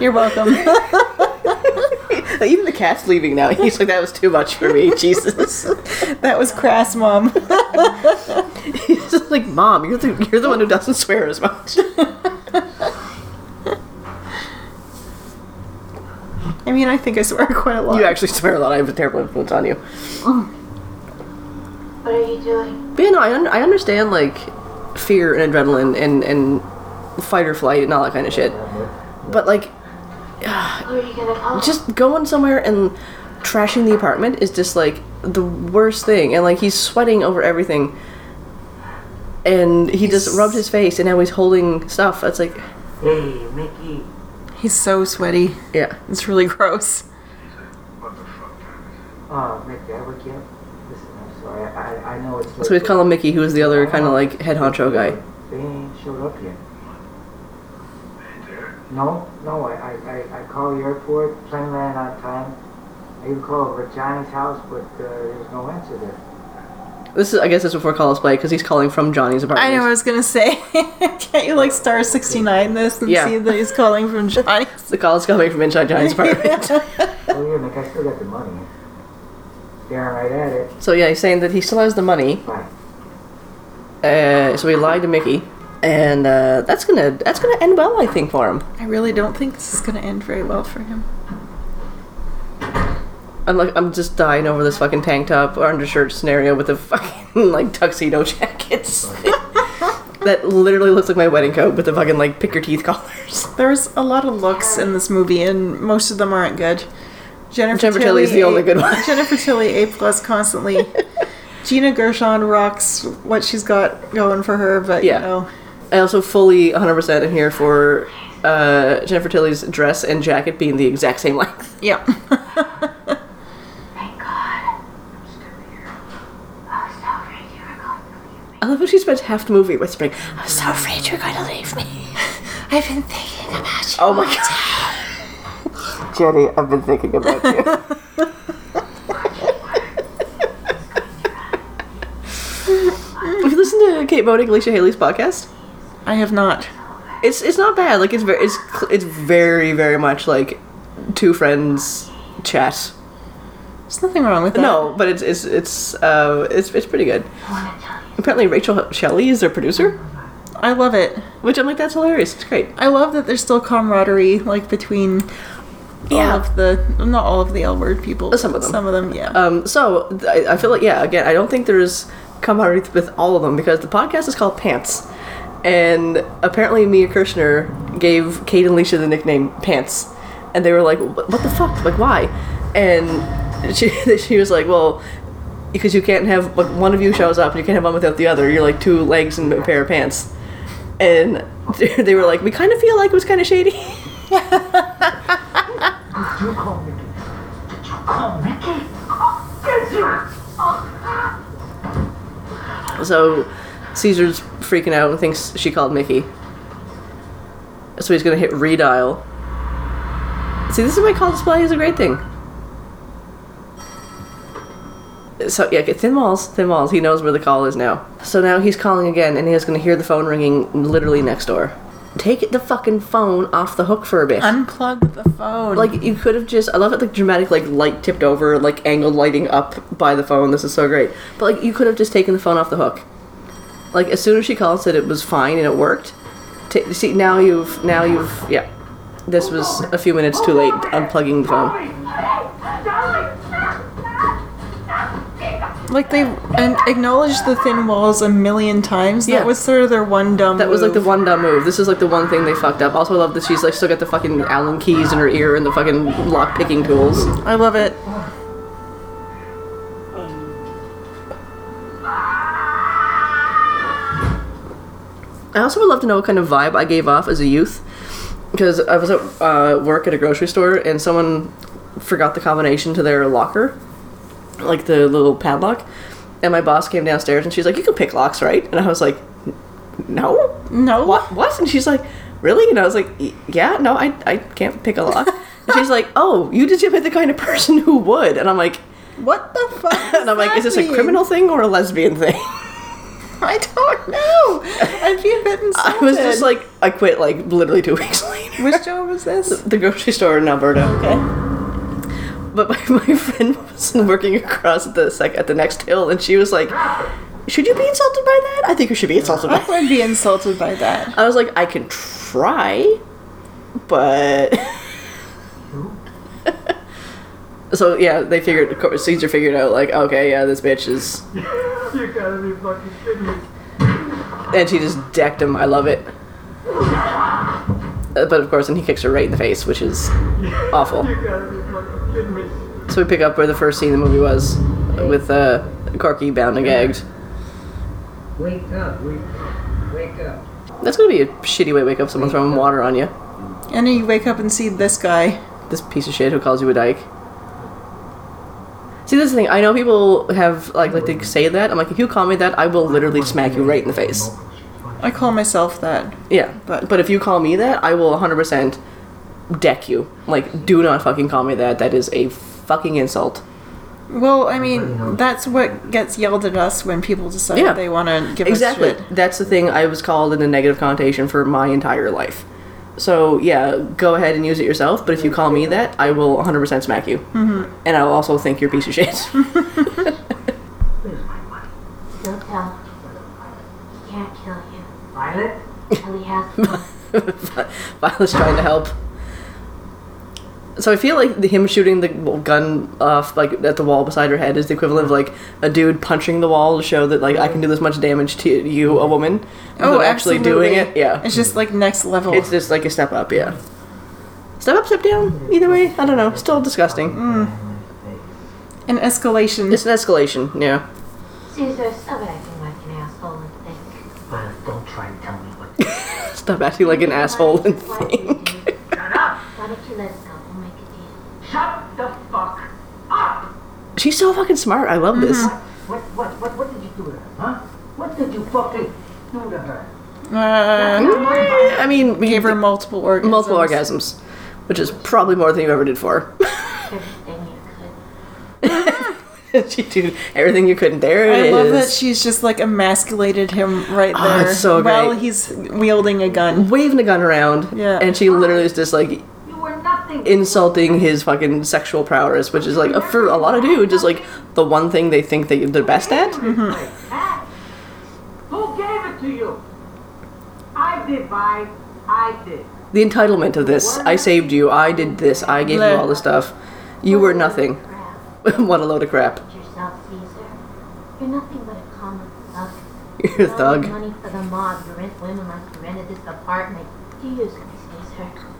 You're welcome. Even the cat's leaving now. He's like, that was too much for me. Jesus. that was crass, mom. He's just like, Mom, you're the you're the one who doesn't swear as much. Mean, I think I swear quite a lot. You actually swear a lot. I have a terrible influence on you. What are you doing? But yeah, no, I, un- I understand like fear and adrenaline and and fight or flight and all that kind of shit. But like, Who are you gonna call? just going somewhere and trashing the apartment is just like the worst thing. And like he's sweating over everything, and he just rubbed his face, and now he's holding stuff. That's like, Hey, Mickey. He's so sweaty. yeah. It's really gross. Oh, Mickey, I wake you up? Listen, I'm sorry. I, I know it's late. So he's calling Mickey, who was the other kind of like head honcho guy. They ain't showed up yet. No, no, I, I, I, I called the airport, plane landed on time. I even called over Johnny's house, but uh, there was no answer there. This is, I guess, this is before call display because he's calling from Johnny's apartment. I know. I was gonna say, can't you like star sixty nine this and Yeah. see that he's calling from Johnny? The call is coming from inside Johnny's apartment. Oh yeah, Mick, I still got the money. Staring right at it. so yeah, he's saying that he still has the money. Right. Uh, so he lied to Mickey, and uh, that's gonna that's gonna end well, I think, for him. I really don't think this is gonna end very well for him. I'm like, I'm just dying over this fucking tank top or undershirt scenario with the fucking like tuxedo jackets. that literally looks like my wedding coat with the fucking like pick your teeth collars. There's a lot of looks in this movie, and most of them aren't good. Jennifer, Jennifer Tilly's the only good one. Jennifer Tilly, A plus constantly. Gina Gershon rocks what she's got going for her, but Yeah. you know, I also fully 100% am here for uh, Jennifer Tilly's dress and jacket being the exact same length. yeah. Thank God. I was so afraid you were going to leave me. I love how she spends half the movie whispering, I'm so afraid you're going to leave me. I've been thinking about you. Oh my god. Jenny, I've been thinking about you. Have you listened to Kate Moennig, Leisha Hailey's podcast? I have not. It's it's not bad. Like it's very it's it's very very much like two friends chat. There's nothing wrong with that. No, but it's it's it's uh it's it's pretty good. Apparently Rachel Shelley is their producer, I love it. which I'm like that's hilarious. It's great. I love that there's still camaraderie like between Yeah. all of the not all of the L word people. Some of them. Some of them, yeah. Um, so I, I feel like yeah. Again, I don't think there's camaraderie with all of them because the podcast is called Pants, and apparently Mia Kirshner gave Kate and Leisha the nickname Pants, and they were like, "What what the fuck? Like why?" And she she was like, "Well." Because you can't have like one of you shows up and you can't have one without the other. You're like two legs and a pair of pants, and they were like, we kind of feel like it was kind of shady. Did you call Mickey? Did you call Mickey? Did you? So Caesar's freaking out and thinks she called Mickey. So he's gonna hit redial. See, this is why call display is a great thing. So yeah, thin walls, thin walls. He knows where the call is now. So now he's calling again, and he's gonna hear the phone ringing literally next door. Take the fucking phone off the hook for a bit. Unplug the phone. Like you could have just I love it like dramatic like light tipped over, like angled lighting up by the phone. This is so great. But like you could have just taken the phone off the hook. Like as soon as she called said it was fine and it worked. Ta see now you've now you've yeah. This was a few minutes too late unplugging the phone. Like they and acknowledged the thin walls a million times. That Yeah. was sort of their one dumb. That was like the move. one dumb move. This is like the one thing they fucked up. Also I love that she's like still got the fucking Allen keys in her ear and the fucking lock picking tools. I love it. I also would love to know what kind of vibe I gave off as a youth. Because I was at uh, work at a grocery store and someone forgot the combination to their locker. Like the little padlock. And my boss came downstairs and she's like, "You can pick locks, right?" And I was like, "No, no, what? What?" And she's like, "Really?" And I was like, "Yeah, no, I I can't pick a lock." and she's like, "Oh, you like the kind of person who would." And I'm like, What the fuck? and I'm like, "Is this a criminal thing or a lesbian thing?" I don't know. I'd be a bit insulted. I was just like, I quit like literally two weeks later. which job was this? The grocery store in Alberta. Okay. But my, my friend was working across at the sec- at the next hill, and she was like, "Should you be insulted by that? I think you should be insulted by I that." would be insulted by that. I was like, "I can try, but." so yeah, they figured. of course, Caesar figured out like, okay, yeah, this bitch is, You gotta be fucking kidding me. and she just decked him. I love it. Uh, But of course, and he kicks her right in the face, which is awful. You gotta be fucking kidding me. So we pick up where the first scene of the movie was, with uh, Corky bound and gagged. Wake up, wake up, wake up. That's gonna be a shitty way to wake up someone throwing water on you. And then you wake up and see this guy. This piece of shit who calls you a dyke. See, this is the thing. I know people have like like to say that. I'm like, if you call me that, I will literally smack you right in the face. I call myself that. Yeah, But- but if you call me that, I will 100% deck you. Like, do not fucking call me that. That is a fucking insult. Well, I mean, that's what gets yelled at us when people decide Yeah. they want to give Exactly. us shit. Exactly. That's the thing I was called in a negative connotation for my entire life. So yeah, go ahead and use it yourself. But if you call me that, I will 100% smack you, mm-hmm. and I will also think you're a piece of shit. Don't tell. He can't kill you. Violet? Till he has Violet's trying to help. So I feel like the, him shooting the gun off like at the wall beside her head is the equivalent of like a dude punching the wall to show that like I can do this much damage to you, a woman, Oh, without actually doing it. Yeah, It's just like next level. it's just like a step up. Yeah, step up, step down. Either way, I don't know. Still disgusting. Mm. An escalation. It's an escalation. Yeah. Caesar, stop acting like an asshole and think. Violet, don't try and tell me what Stop acting like an asshole and Why think. do? Shut up! Why don't you let us go? We'll make a deal. Shut the fuck up! She's so fucking smart. I love this. What, what, what, what did you do to her, huh? What did you fucking do to her? Uh, I mean, we gave her multiple orgasms. multiple orgasms, which is probably more than you ever did for her. Everything you could. she did everything you could. and There it I is. love that she's just like emasculated him right Oh, there it's so great. while he's wielding a gun. waving a gun around. Yeah. And she literally is just like You were nothing. Insulting his fucking sexual prowess, which is like for a lot of dudes is like the one thing they think they they're best at. Huh? Who gave it to you? I did, Vi. I did. The entitlement of this. I saved you. I did this. I gave you all the stuff. You were nothing. What a load of crap. Get yourself, Caesar. You're nothing but a common thug. You're a thug. Money for the mob. You rent women like you rented this apartment. You use me, Caesar.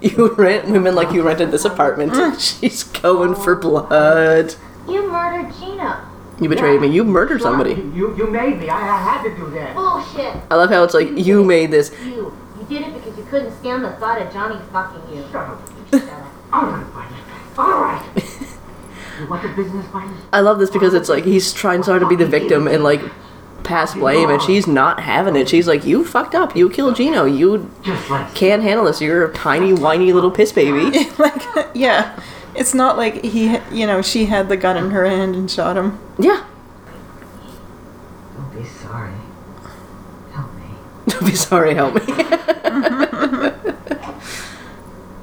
You rent women like you rented this apartment. Mm. She's going for blood. You murdered Gina. You betrayed me. You murdered somebody. You, you made me. I, I had to do that. Bullshit. I love how it's like you made this. You. You did it because you couldn't stand the thought of Johnny fucking you. Shut up. You shut up. All right, Violet. All right. you want the business, Violet? I love this because it's like he's trying so hard to be the victim and like pass blame, and she's not having it. She's like, "You fucked up. You killed Gino. You can't handle this. You're a tiny, whiny little piss baby." like, yeah. It's not like he, you know, she had the gun in her hand and shot him. yeah. Don't be sorry. Help me. Don't be sorry. Help me.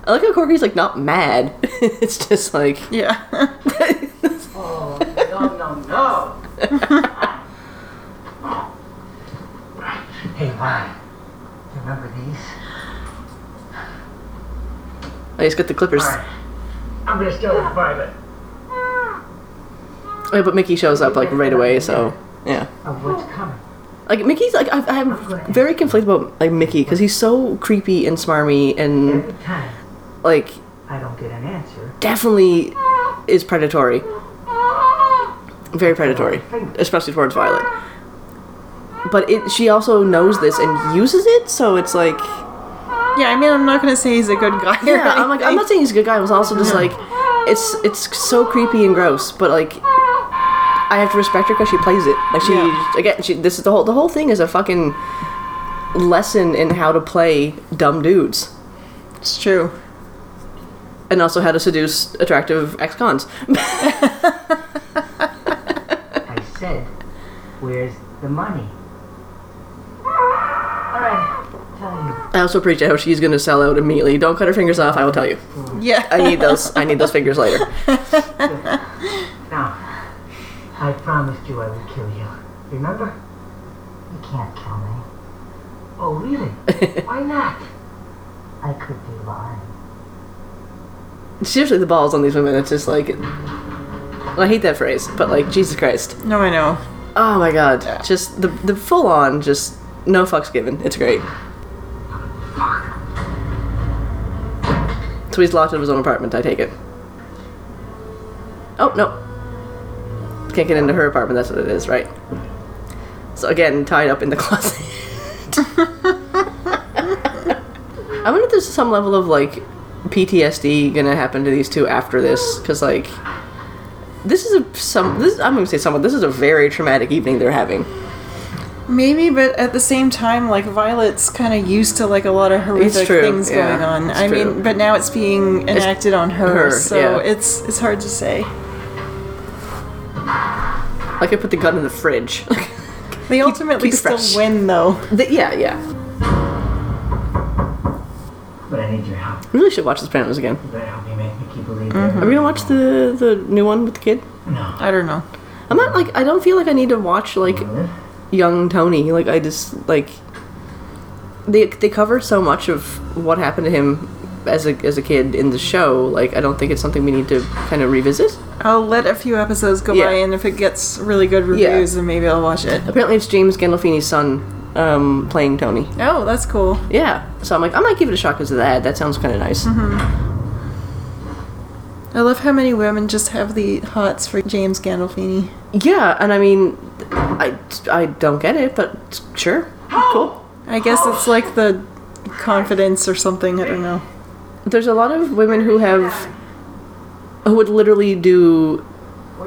I like how Corky's like not mad. it's just like Yeah. Oh, no, no, no. Hey. You remember these? Oh, I just got the clippers. Right. I'm gonna start with Violet. Yeah, but Mickey shows up like right away, so yeah. Of what's coming. Like Mickey's like I, I'm very conflicted about like Mickey because he's so creepy and smarmy and Every time like I don't get an answer, definitely is predatory. Very predatory, especially towards Violet. But it, she also knows this and uses it, so it's like, Yeah, I mean, I'm not gonna say he's a good guy. yeah, I'm like, I'm not saying he's a good guy. I was also just like, it's it's so creepy and gross, but like, I have to respect her because she plays it. Like she Yeah. again, she this is the whole the whole thing is a fucking lesson in how to play dumb dudes It's true. and also how to seduce attractive ex-cons. I said, where's the money? Alright. I also appreciate how she's gonna sell out immediately. Don't cut her fingers off. I will tell you. Yeah. I need those. I need those fingers later. Now, I promised you I would kill you. Remember? You can't kill me. Oh, really? Why not? I could be lying. Seriously, the balls on these women. It's just like. I hate that phrase, but like Jesus Christ. No, I know. Oh my God. Just the the full on. Just no fucks given. It's great. So he's locked in his own apartment. I take it. Oh no. Can't get into her apartment. That's what it is, right? So again, tied up in the closet. I wonder if there's some level of like PTSD gonna happen to these two after this, because like this is a some this I'm gonna say someone this is a very traumatic evening they're having. Maybe, but at the same time, like Violet's kind of used to like a lot of horrific true, things yeah, going on. it's I true. mean, but now it's being enacted on her, her, so yeah. it's it's hard to say. Like I could put the gun in the fridge. They ultimately keep it still fresh. win, though. The- yeah, yeah. But I need your help. We really should watch The Sopranos again. You better help me make Mickey believe mm-hmm. Are we gonna watch the the new one with the kid? No. I don't know. I'm not like I don't feel like I need to watch like young Tony. Like I just like they they cover so much of what happened to him as a as a kid in the show. Like I don't think it's something we need to kind of revisit. I'll let a few episodes go Yeah. by, and if it gets really good Yeah. reviews, then maybe I'll watch it. Apparently, it's James Gandolfini's son um, playing Tony. Oh, that's cool. Yeah, so I'm like I might give it a shot because of that. That sounds kind of nice. I love how many women just have the hots for James Gandolfini. Yeah, and I mean, I I don't get it, but sure, cool. I guess it's like the confidence or something. I don't know. There's a lot of women who have who would literally do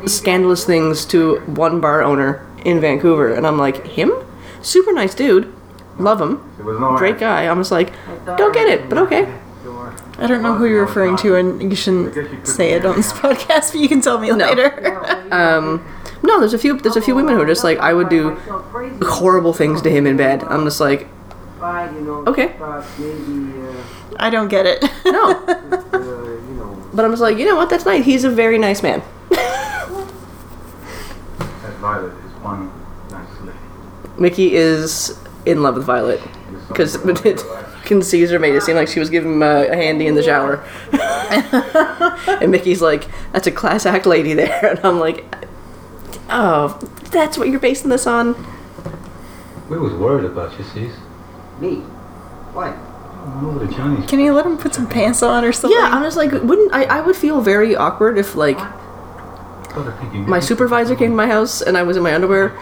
scandalous things to one bar owner in Vancouver, and I'm like, him? Super nice dude, love him, great guy. I'm just like, don't get it, but okay. I don't know who you're referring to, and you shouldn't say it on this podcast, but you can tell me later. Um, no, there's a few there's a few women who are just like I would do horrible things to him in bed. I'm just like, Fine, you know, Okay. maybe, uh, I don't get it. no, you know, but I'm just like, you know what? That's nice. He's a very nice man. Violet is one nice lady. Mickey is in love with Violet because fucking Caesar made it seem like she was giving him a, a handy in the shower, and Mickey's like, "That's a class act lady there," and I'm like, "Oh, that's what you're basing this on." We was worried about you, Cease. me. What? All over the Chinese. Can you let him put some pants on or something? Yeah, I'm just like, wouldn't I? I would feel very awkward if like Thought I think you my supervisor came to my house and I was in my underwear.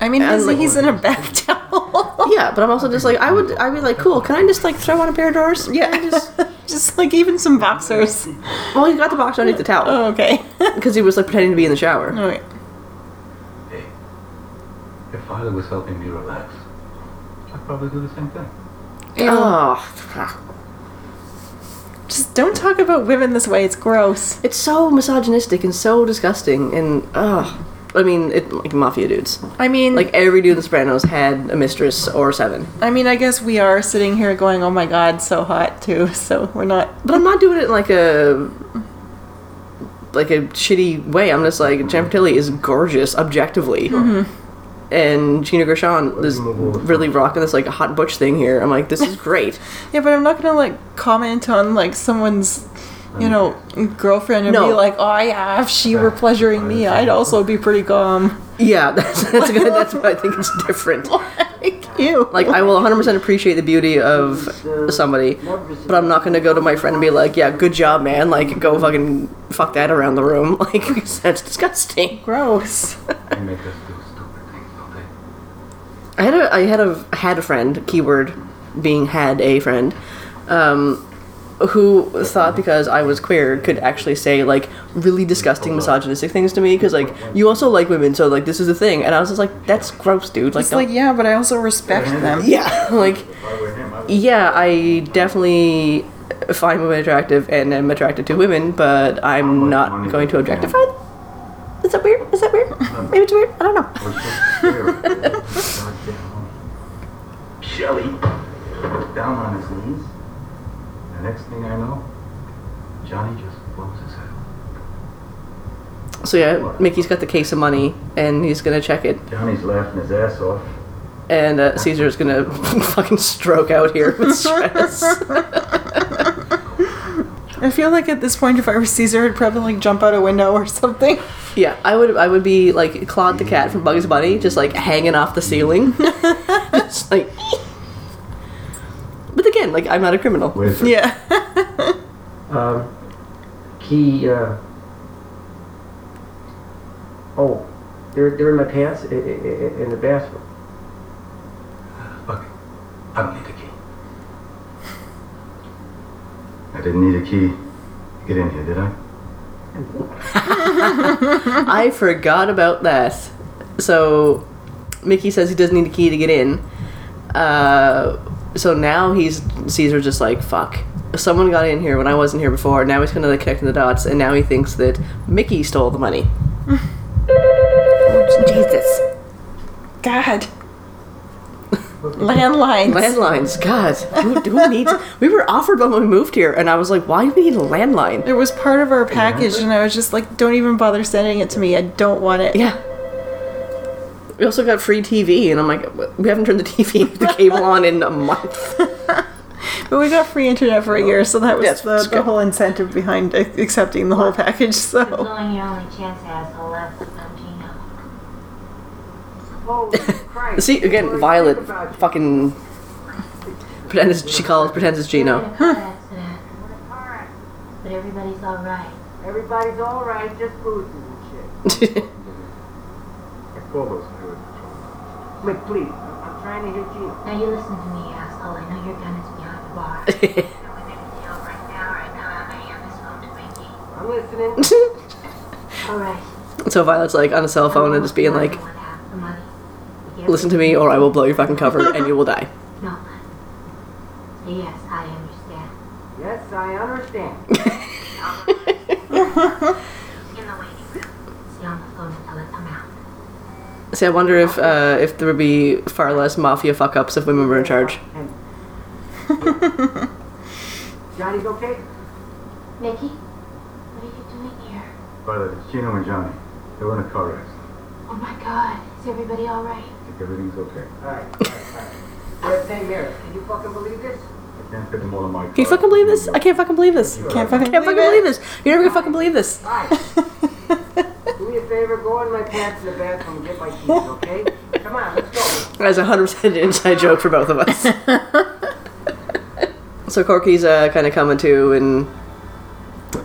I mean, he's, like- he's in a bath towel. Yeah, but I'm also just like, I would, I'd be like, cool. Can I just like throw on a pair of drawers? yeah, just, just like even some boxers. Well, he got the box underneath the towel Oh, okay. because he was like pretending to be in the shower. All right. Hey, if Violet was helping me relax, I'd probably do the same thing. Oh, Just don't talk about women this way. It's gross. it's so misogynistic and so disgusting and ugh. I mean, it like mafia dudes. I mean, Like every dude in The Sopranos had a mistress or seven. I mean, I guess we are sitting here going, "Oh my God, so hot too." So we're not. But I'm not doing it in like a like a shitty way. I'm just like Tilly is gorgeous objectively. Mm-hmm. And Gina Gershon is really rocking this like hot butch thing here. I'm like, this is great. Yeah, but I'm not gonna like comment on like someone's, you know, girlfriend and No. be like, "Oh yeah, if she were pleasuring me, I'd also be pretty calm." yeah, that's that's good. That's why I think it's different. Like you. Like I will 100% appreciate the beauty of somebody, but I'm not gonna go to my friend and be like, yeah, good job, man. Like go fucking fuck that around the room. Like that's disgusting. gross. They make us do stupid things, don't? I had a I had a had a friend keyword being had a friend um, who thought because I was queer could actually say like really disgusting misogynistic things to me because like you also like women so like this is a thing and I was just like that's gross dude like It's like, yeah, but I also respect them. yeah like yeah I definitely find women attractive and am attracted to women but I'm not going to objectify them. Is that weird? Is that weird? Maybe it's weird. I don't know. Shelly down on his knees. The next thing I know, Johnny just blows his head. So yeah, Mickey's got the case of money and he's gonna check it Johnny's laughing his ass off. and uh, Caesar's gonna fucking stroke out here with stress. I feel like at this point, if I were Caesar, I'd probably like jump out a window or something. yeah, I would I would be like Claude the cat from Bugs Bunny, just like hanging off the ceiling, just like. But again, like I'm not a criminal. Yeah. Um, key, uh, oh, they're, they're in my pants i- i- i- in the bathroom. Okay, I don't need a key. I didn't need a key to get in here, did I? I forgot about that. So Mickey says he doesn't need a key to get in. Uh, so now he's Caesar's just like fuck. Someone got in here when I wasn't here before. Now he's kind of like connecting the dots, and now he thinks that Mickey stole the money. Jesus. God. Landlines. Landlines. God, who, who needs? We were offered one when we moved here, and I was like, "Why do we need a landline?" It was part of our package, and I was just like, don't even bother sending it to me. I don't want it. Yeah. We also got free TV, and I'm like, we haven't turned the TV, the cable on in a month. But we got free internet for a year, so that was Yes, the, the whole incentive behind accepting the whole package. So Blowing your only chance, asshole. Left no Gino. Holy Christ. See again, Violet, fucking pretends she calls pretends it's Gino. accident. But everybody's alright. Everybody's all right, just bruises and shit. I called those highway patrol. Wait, please. I'm I'm trying to hit you. Now you listen to me, asshole. I know your gun is behind the bar. Now we make a deal right now, right now. I'm gonna hand this phone to listening. Alright. so Violet's like on a cell phone and just being like, Half the money. "Listen to me, or I will blow your fucking cover, and you will die." No. Say yes, I understand. Yes, I understand. In the waiting room. Stay on the phone until I come out. See, I wonder if uh, if there would be far less mafia fuck ups if women were in charge. Johnny's okay? Mickey, what are you doing here? Violet, it's Gino and Johnny. They were in a car accident. Oh my god, is everybody alright? I think everything's okay. Alright, alright, alright. Red St. Mary, can you fucking believe this? I can't fit them all in my car. Can you fucking believe this? I can't fucking believe this. Can't fucking Can't believe fucking it. believe this. You're never gonna fucking believe this. Do me a favor, go in my pants in the bathroom and get my keys, okay? Come on, let's go. That's a hundred percent inside joke for both of us. so Corky's uh, kind of coming to and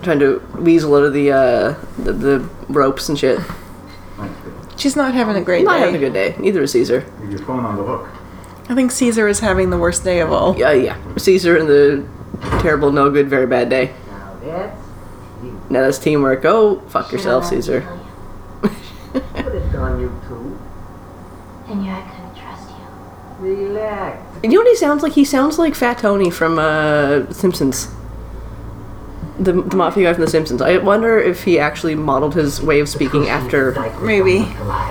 trying to weasel out of the, uh, the the ropes and shit. she's not having a great Not day. having a good day. Neither is Caesar. Leave your phone on the hook. I think Caesar is having the worst day of all. Yeah, yeah. Caesar and the terrible, no good, very bad day. Now that's Now that's teamwork. Oh, fuck yourself, Caesar. Let me Put it on you two. tell you. I I couldn't trust you. Relax. You know what he sounds like? He sounds like Fat Tony from uh, Simpsons. The, the mafia guy from The Simpsons. I wonder if he actually modeled his way of speaking after. Maybe.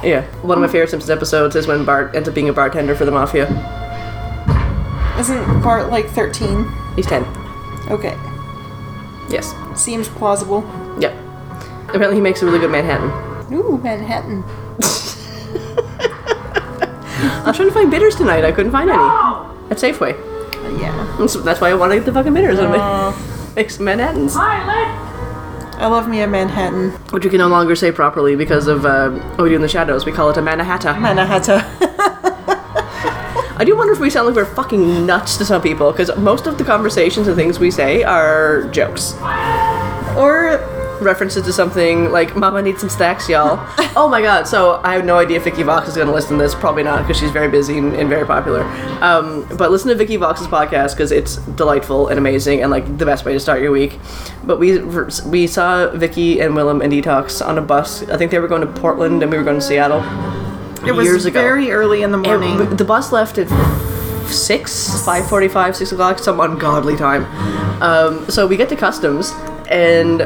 Yeah, one of my favorite Simpsons episodes is when Bart ends up being a bartender for the mafia. Isn't Bart like 13? He's 10. Okay. Yes. Seems plausible. Yep. Apparently, he makes a really good Manhattan. Ooh, Manhattan. I was trying to find bitters tonight. I couldn't find any at Safeway. Yeah. That's, that's why I want to get the fucking bitters Aw. make, some Manhattans. I love me a Manhattan. Which we can no longer say properly because of uh, what we do in the shadows. We call it a Mannahatta. Manhattan. I do wonder if we sound like we're fucking nuts to some people because most of the conversations and things we say are jokes. or references to something like "Mama needs some snacks, y'all." oh my god! So I have no idea if Vicky Vox is going to listen to this. Probably not because she's very busy and, and very popular. Um, but listen to Vicky Vox's podcast because it's delightful and amazing and like the best way to start your week. But we we saw Vicky and Willam and Detox on a bus. I think they were going to Portland and we were going to Seattle. It was years ago. very early in the morning. It- the bus left at six, five forty-five, six o'clock, some ungodly time. Um, so we get to customs, and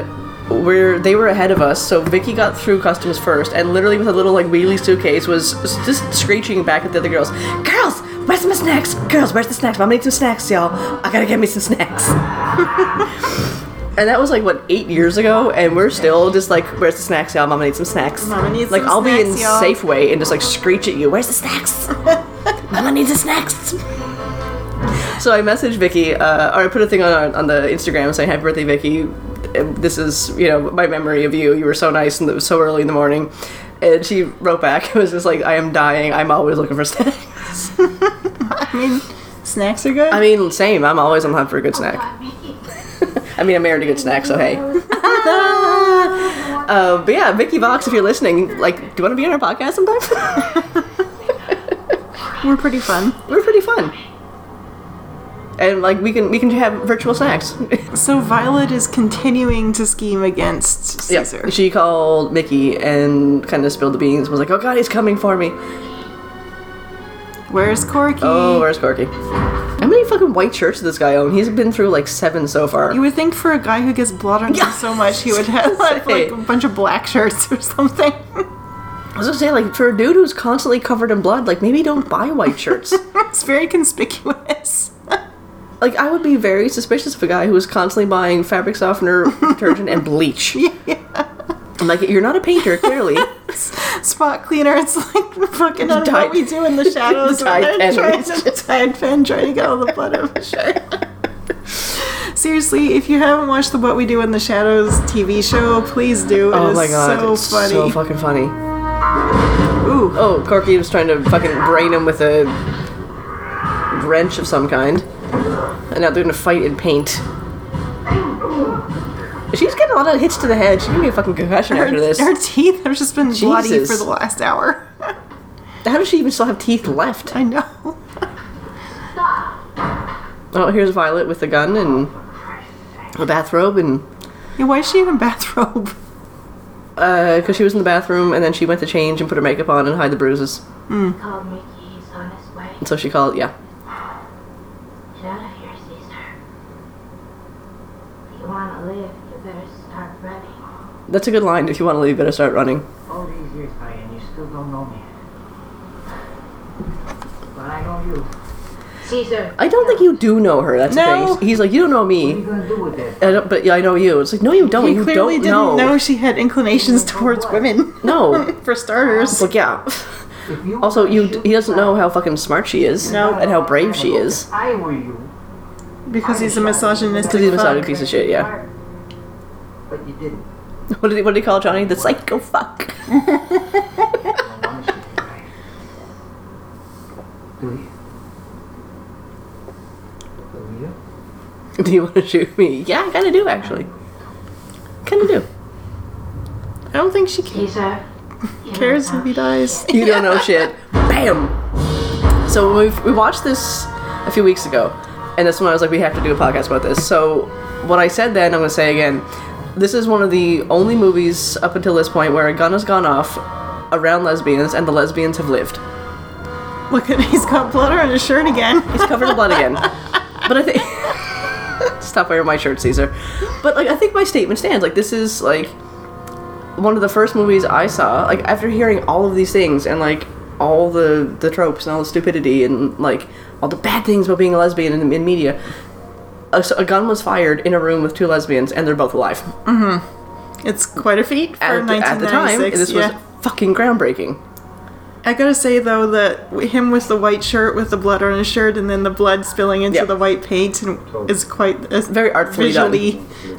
we're they were ahead of us. So Vicky got through customs first, and literally with a little like wheelie suitcase was just screeching back at the other girls. Girls, where's my snacks? Girls, where's the snacks? Mama needs some snacks, y'all. I gotta get me some snacks. And that was like what eight years ago, and we're still just like, "Where's the snacks, y'all? Mama needs some snacks." Mama needs like I'll be in snacks, y'all. Safeway and just like screech at you, "Where's the snacks? Mama needs the snacks." So I messaged Vicky, uh, or I put a thing on on the Instagram saying, "Happy birthday, Vicky! This is you know my memory of you. You were so nice and it was so early in the morning." And she wrote back, "It was just like I am dying. I'm always looking for snacks." I mean, snacks are good. I mean, same. I'm always on the hunt for a good snack. I mean, I'm married to good snacks, so hey. uh, but yeah, Vicky Vox, if you're listening, like, do you want to be on our podcast sometime? We're pretty fun. We're pretty fun. And like we can we can have virtual snacks. So Violet is continuing to scheme against Caesar. yeah. She called Mickey and kind of spilled the beans. Was like, "Oh God, he's coming for me." Where's Corky? Oh, where's Corky? How many fucking white shirts does this guy own? He's been through like seven so far. You would think for a guy who gets blood on him so much, he would have like, like a bunch of black shirts or something. I was gonna say, like, for a dude who's constantly covered in blood, like maybe don't buy white shirts. it's very conspicuous. Like, I would be very suspicious of a guy who is constantly buying fabric softener, detergent, and bleach. Yeah. I'm like, you're not a painter, clearly. Spot cleaner. It's like fucking what we do in the shadows. The Tide pen. trying to Tide pen trying to get all the blood out of the shirt. Seriously, if you haven't watched the What We Do in the Shadows TV show, please do. It oh my god, so it's funny. so fucking funny. Ooh. Oh, Corky was trying to fucking brain him with a wrench of some kind. And now they're gonna fight in paint. She's getting a lot of hits to the head. She's gonna get a fucking concussion her, after this. her teeth have just been bloody for the last hour. How does she even still have teeth left? I know. Oh, here's Violet with a gun and a bathrobe and Yeah, why is she even in a bathrobe? Uh, because she was in the bathroom and then she went to change and put her makeup on and hide the bruises. Called Mickey. He's on his way. And so she called, yeah. Get out of here, Caesar. If you want to live, you better start running. That's a good line. If you want to leave, you better start running. All these years, Diane, you still don't know me. But I know you. Caesar. I don't think you do know her. That's No. the thing. He's like, you don't know What are you me. gonna do with it? I don't, but yeah, I know you. It's like, no, you don't. He you clearly don't didn't know. know she had inclinations towards women. No. For starters. Like, yeah. If you Also, wanna you shoot he doesn't know how fucking smart she is No. and how brave she is. If I were you, Because he's a misogynistic Because he's a misogyny fuck. piece of shit. Yeah. but you didn't. What did he, what did he call Johnny? The psycho fuck. Don't wanna shoot you, Diane. Do you? Do you? do you want to shoot me? Yeah, I kind of do actually. Kind of do. I don't think she ca- Caesar. you know cares if he dies. You don't know shit. Bam. So we we watched this a few weeks ago, and that's when I was like, we have to do a podcast about this. So what I said then, I'm gonna say again. This is one of the only movies up until this point where a gun has gone off around lesbians, and the lesbians have lived. Look at he's got blood on his shirt again. He's covered in blood again. But I think stop wearing my shirt, Caesar. But like I think my statement stands. Like this is like one of the first movies I saw. Like after hearing all of these things and like all the the tropes and all the stupidity and like all the bad things about being a lesbian in, in media. A, a gun was fired in a room with two lesbians and they're both alive. Mm-hmm. It's quite a feat for At, the- at the time, 1996. this yeah. was fucking groundbreaking. I gotta say though that him with the white shirt with the blood on his shirt and then the blood spilling into Yeah. the white paint and is quite is Very artfully done.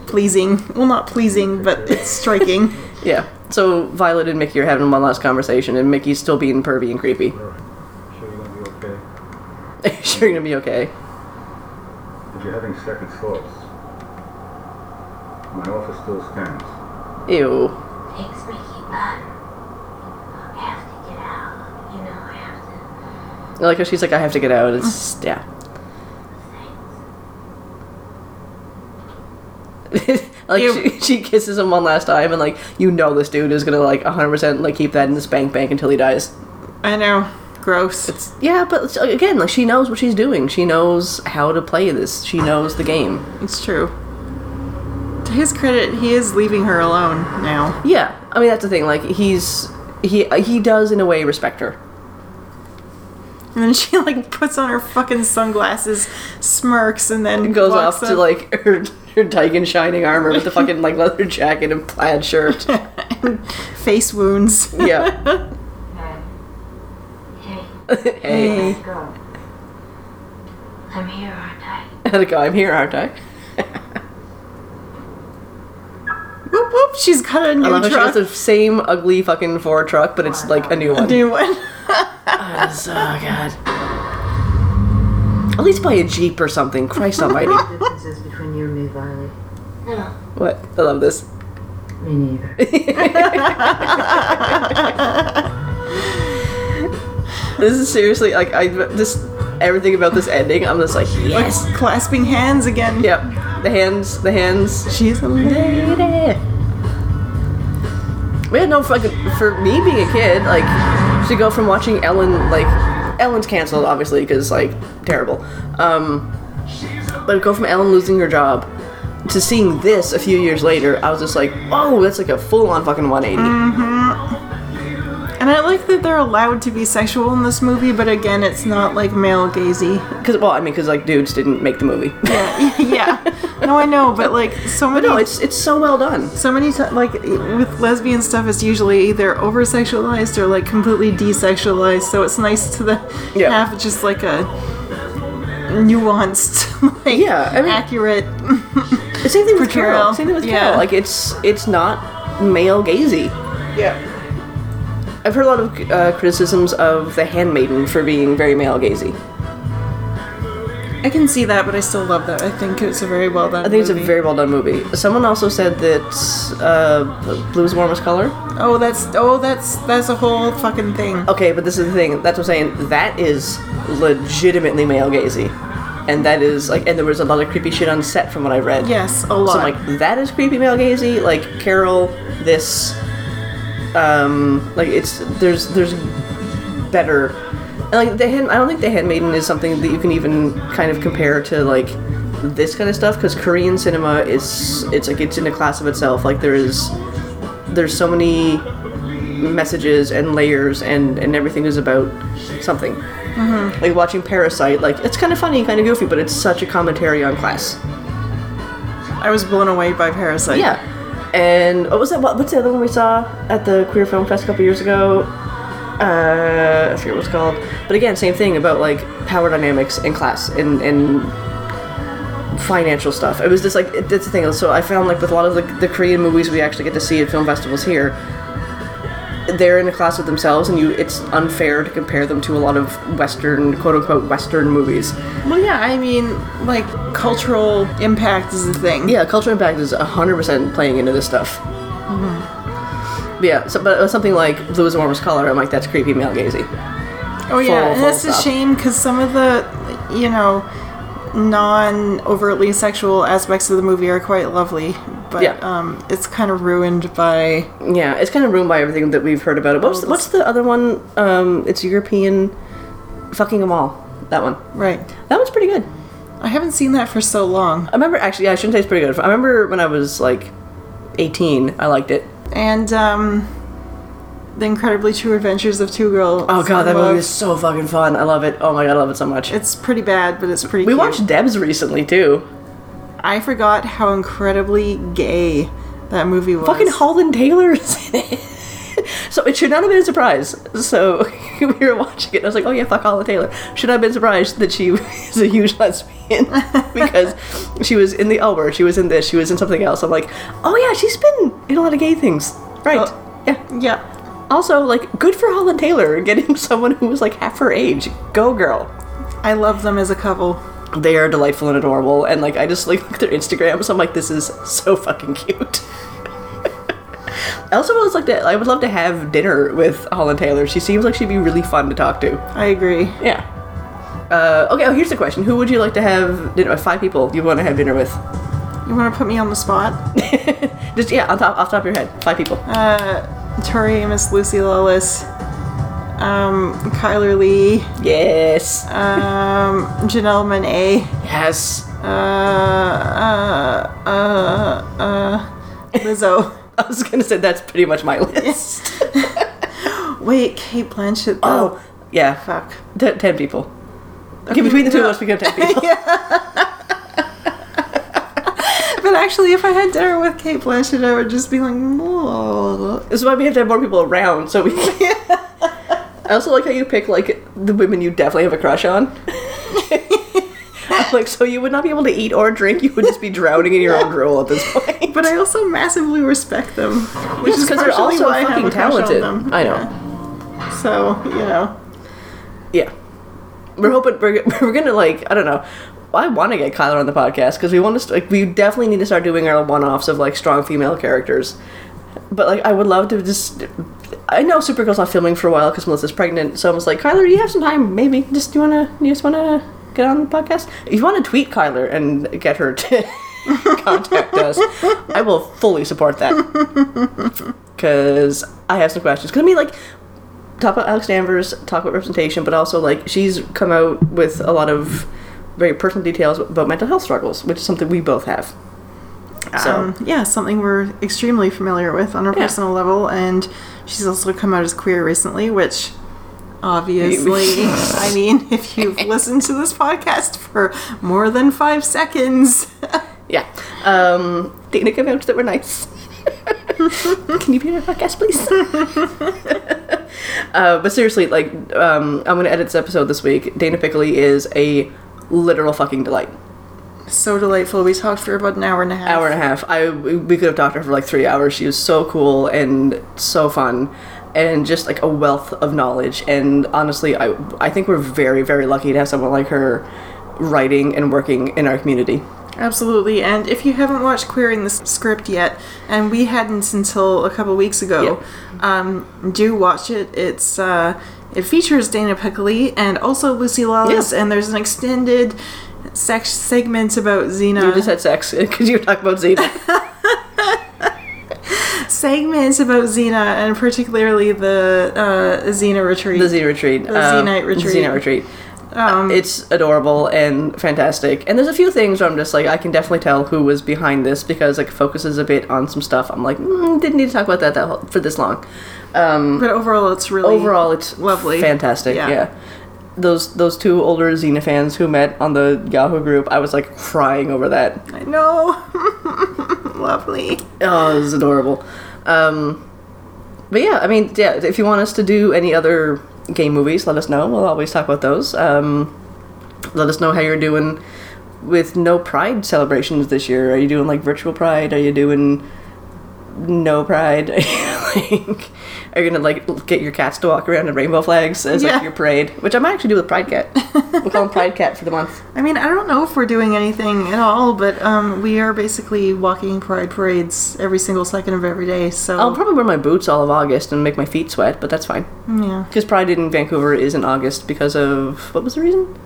pleasing. Well, not pleasing, but it's striking. Yeah. So Violet and Mickey are having one last conversation, and Mickey's still being pervy and creepy. Sure you're gonna be okay? sure, you're gonna be okay. If you're having second thoughts, my offer still stands. Ew. Makes me keep on. I have to get out. You know, I have to. I like how she's like, I have to get out. It's yeah. like she, she kisses him one last time, and like you know this dude is gonna like 100 percent like keep that in the spank bank until he dies. I know. Gross. It's yeah, but again, like she knows what she's doing. She knows how to play this. She knows the game. It's true. To his credit, he is leaving her alone now. Yeah, I mean that's the thing. Like he's he he does in a way respect her. And then she like puts on her fucking sunglasses, smirks, and then Goes off to like her her Tigan shining armor with the fucking like leather jacket and plaid shirt. face wounds. Yeah. Hey, hey, go. I'm here, aren't I? how'd it go? I'm here, aren't I? Whoop whoop! She's got a I new love how she truck. has the same ugly fucking Ford truck, but it's like a new one. A new one. oh god. At least buy a Jeep or something. Christ almighty. differences between you and me, Violet? No. What? I love this. Me neither. This is seriously like I just everything about this ending. I'm just like yes. Like clasping hands again. Yep. The hands. The hands. She's a lady. We had no fucking for me being a kid. Like to go from watching Ellen like Ellen's canceled obviously because like terrible. Um, but go from Ellen losing her job to seeing this a few years later, I was just like, oh, that's like a full on fucking 180. And I like that they're allowed to be sexual in this movie, but again, it's not like male gazy. Because well, I mean, because like dudes didn't make the movie. Yeah, yeah. No, I know, but like so But many. no, it's it's so well done. so many times, like with lesbian stuff, it's usually either over sexualized or like completely desexualized. So it's nice to the Yeah. have just like a nuanced, like Yeah, I mean- accurate. The same thing with Portrayal. Carol. Same thing with Yeah. Carol. Like it's it's not male gazy. Yeah. I've heard a lot of uh, criticisms of The Handmaiden for being very male gazy. I can see that, but I still love that. I think it's a very well done. I think it's a movie. very well done movie. Someone also said that uh, Blue is the warmest color. Oh, that's oh, that's that's a whole fucking thing. Okay, but this is the thing. That's what I'm saying. That is legitimately male gazy, and that is like, and there was a lot of creepy shit on set from what I read. Yes, a lot. So. I'm like, that is creepy male gazy. Like Carol, this, um, like it's there's there's better. And like the hand, I don't think the Handmaiden is something that you can even kind of compare to like this kind of stuff because Korean cinema is it's like it's in a class of itself. Like there is there's so many messages and layers and and everything is about something. Mhm. Like watching Parasite, like it's kind of funny, kind of goofy, but it's such a commentary on class. I was blown away by Parasite. Yeah. And what was that? What, what's the other one we saw at the Queer Film Fest a couple years ago? Uh, I forget what it's called. But again, same thing about like power dynamics in class and and financial stuff. It was just like it, that's the thing. So I found like with a lot of the, the Korean movies we actually get to see at film festivals here, they're in a class with themselves, and you it's unfair to compare them to a lot of Western quote unquote Western movies. Well, yeah, I mean, like cultural impact is a thing. Yeah, cultural impact is hundred percent playing into this stuff. But yeah, so, but uh, something like Blue is the warmest color, I'm like, that's creepy male gazy. Oh yeah, and full that's a shame because some of the, you know, non-overtly sexual aspects of the movie are quite lovely, but Yeah. um, it's kind of ruined by. Yeah, it's kind of ruined by everything that we've heard about it. What's, what's the other one? Um, it's European, Fucking Åmål. That one. Right. That one's pretty good. I haven't seen that for so long. I remember actually. Yeah, I shouldn't say it's pretty good. I remember when I was like 18, I liked it. And um, the incredibly true adventures of two girls. Oh god, that movie is so fucking fun. I love it. Oh my god, I love it so much. It's pretty bad, but it's pretty. we cute. watched Debs recently too. I forgot how incredibly gay that movie was. Fucking Holland Taylor is in it. so it should not have been a surprise. So we were watching it. And I was like, oh yeah, fuck Holland Taylor. Should not have been surprised that she is a huge lesbian because she was in the L word. She was in this. She was in something else. I'm like, oh yeah, she's been in a lot of gay things. Right. Oh. yeah. Yeah. Also, like, good for Holland Taylor getting someone who was like half her age. Go girl. I love them as a couple. They are delightful and adorable, and like I just like look at their Instagrams. I'm like, this is so fucking cute. I also would like to. I would love to have dinner with Holland Taylor. She seems like she'd be really fun to talk to. I agree. Yeah. Uh, okay. Oh, here's the question: Who would you like to have dinner? with? Five people you want to have dinner with? You want to put me on the spot? Just yeah, on top, off the top of your head, five people. Uh, Tori Amos, Lucy Lawless, um, Chyler Leigh, Yes. um, Janelle Monae, Yes. uh, uh, uh, uh, Lizzo. I was gonna say that's pretty much my list. Wait, Cate Blanchett. oh, yeah. fuck. T- ten people. Okay, between the two of us, we got ten people. But actually, if I had dinner with Cate Blanchett, I would just be like, "Whoa." This is why we have to have more people around, so we. I also like how you pick like the women you definitely have a crush on. Like, so you would not be able to eat or drink; you would just be drowning in your own drool at this point. But I also massively respect them, which Yes, is 'cause they're also why I have fucking on talented. I know. Yeah. So you know, Yeah, we're hoping we're, we're gonna like I don't know. I want to get Chyler on the podcast because we want to st- like we definitely need to start doing our one-offs of like strong female characters. But like I would love to just. I know Supergirl's not filming for a while because Melissa's pregnant, so I was like, Chyler, you have some time? Maybe just do you wanna you just wanna get on the podcast? If you want to tweet Chyler and get her to contact us, I will fully support that because I have some questions. Because I mean, like talk about Alex Danvers, talk about representation, but also like she's come out with a lot of very personal details about mental health struggles, which is something we both have. So um, yeah, something we're extremely familiar with on a Yeah. personal level, and she's also come out as queer recently, which obviously, I mean, if you've listened to this podcast for more than five seconds, yeah, um, Dana came out that we're nice. Can you be on our podcast, please? uh, but seriously, like, um, I'm gonna edit this episode this week. Dana Piccoli is a literal fucking delight. so delightful. We talked for about an hour and a half. hour and a half. I we could have talked to her for like three hours. She was so cool and so fun, and just like a wealth of knowledge. And honestly, I I think we're very very lucky to have someone like her writing and working in our community. Absolutely, and if you haven't watched Queering the Script yet, and we hadn't until a couple weeks ago, um, do watch it. It's uh, it features Dana Piccoli and also Lucy Lawless, Yeah. and there's an extended sex segment about Xena. You just had sex because you were talking about Zeta. segments about Xena, and particularly the uh, Xena retreat. the Z retreat. The Xenite retreat. Xenite retreat. Um, it's adorable and fantastic. And there's a few things where I'm just like, I can definitely tell who was behind this because like it focuses a bit on some stuff. I'm like, mm, didn't need to talk about that, that whole- for this long. Um, but overall, it's really overall, it's lovely. fantastic. Yeah. Yeah. Those those two older Xena fans who met on the Yahoo group, I was like crying over that. I know, lovely. Oh, it was adorable. Um, but yeah, I mean, yeah, if you want us to do any other game movies, let us know. We'll always talk about those. Um, let us know how you're doing with no Pride celebrations this year. Are you doing like virtual Pride? Are you doing no Pride? like, are you gonna like get your cats to walk around in rainbow flags as Yeah. like your parade? Which I might actually do with Pride Cat. we'll call him Pride Cat for the month. I mean, I don't know if we're doing anything at all, but um, we are basically walking pride parades every single second of every day. So I'll probably wear my boots all of August and make my feet sweat, but that's fine. yeah, Because Pride in Vancouver is in August because of what was the reason?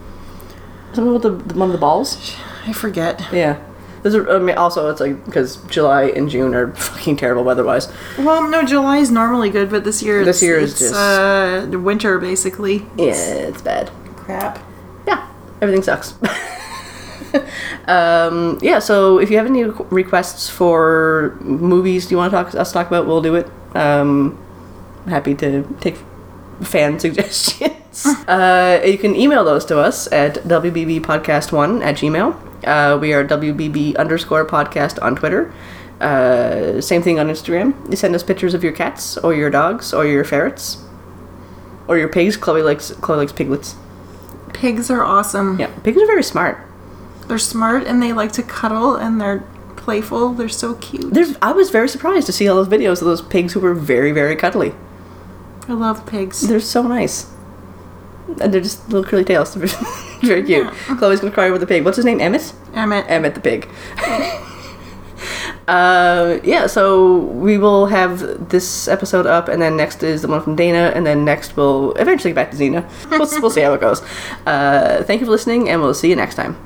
Something with the, the one of the balls. I forget. Yeah. There's a, I mean, also it's like because July and June are fucking terrible weather-wise. Well, no, July is normally good, but this year, This year is it's, just- uh, winter basically. Yeah, it's bad. Crap. Yeah, everything sucks. um, yeah, so if you have any requests for movies you want to talk us talk about, we'll do it. Um, happy to take fan suggestions. uh, you can email those to us at wbbpodcast1 at gmail. Uh, we are wbb underscore podcast on Twitter. Uh, same thing on Instagram. You send us pictures of your cats or your dogs or your ferrets or your pigs. Chloe likes Chloe likes piglets. Pigs are awesome. Yeah, pigs are very smart. They're smart and they like to cuddle and they're playful. They're so cute. There's, I was very surprised to see all those videos of those pigs who were very, very cuddly. I love pigs. They're so nice. And they're just little curly tails. Very cute. Chloe's gonna cry over the pig. What's his name? Emmett? Emmett. Emmett the pig. Uh, yeah, so we will have this episode up, and then next is the one from Dana, and then next we'll eventually get back to Xena. We'll, we'll see how it goes. Uh, thank you for listening, and we'll see you next time.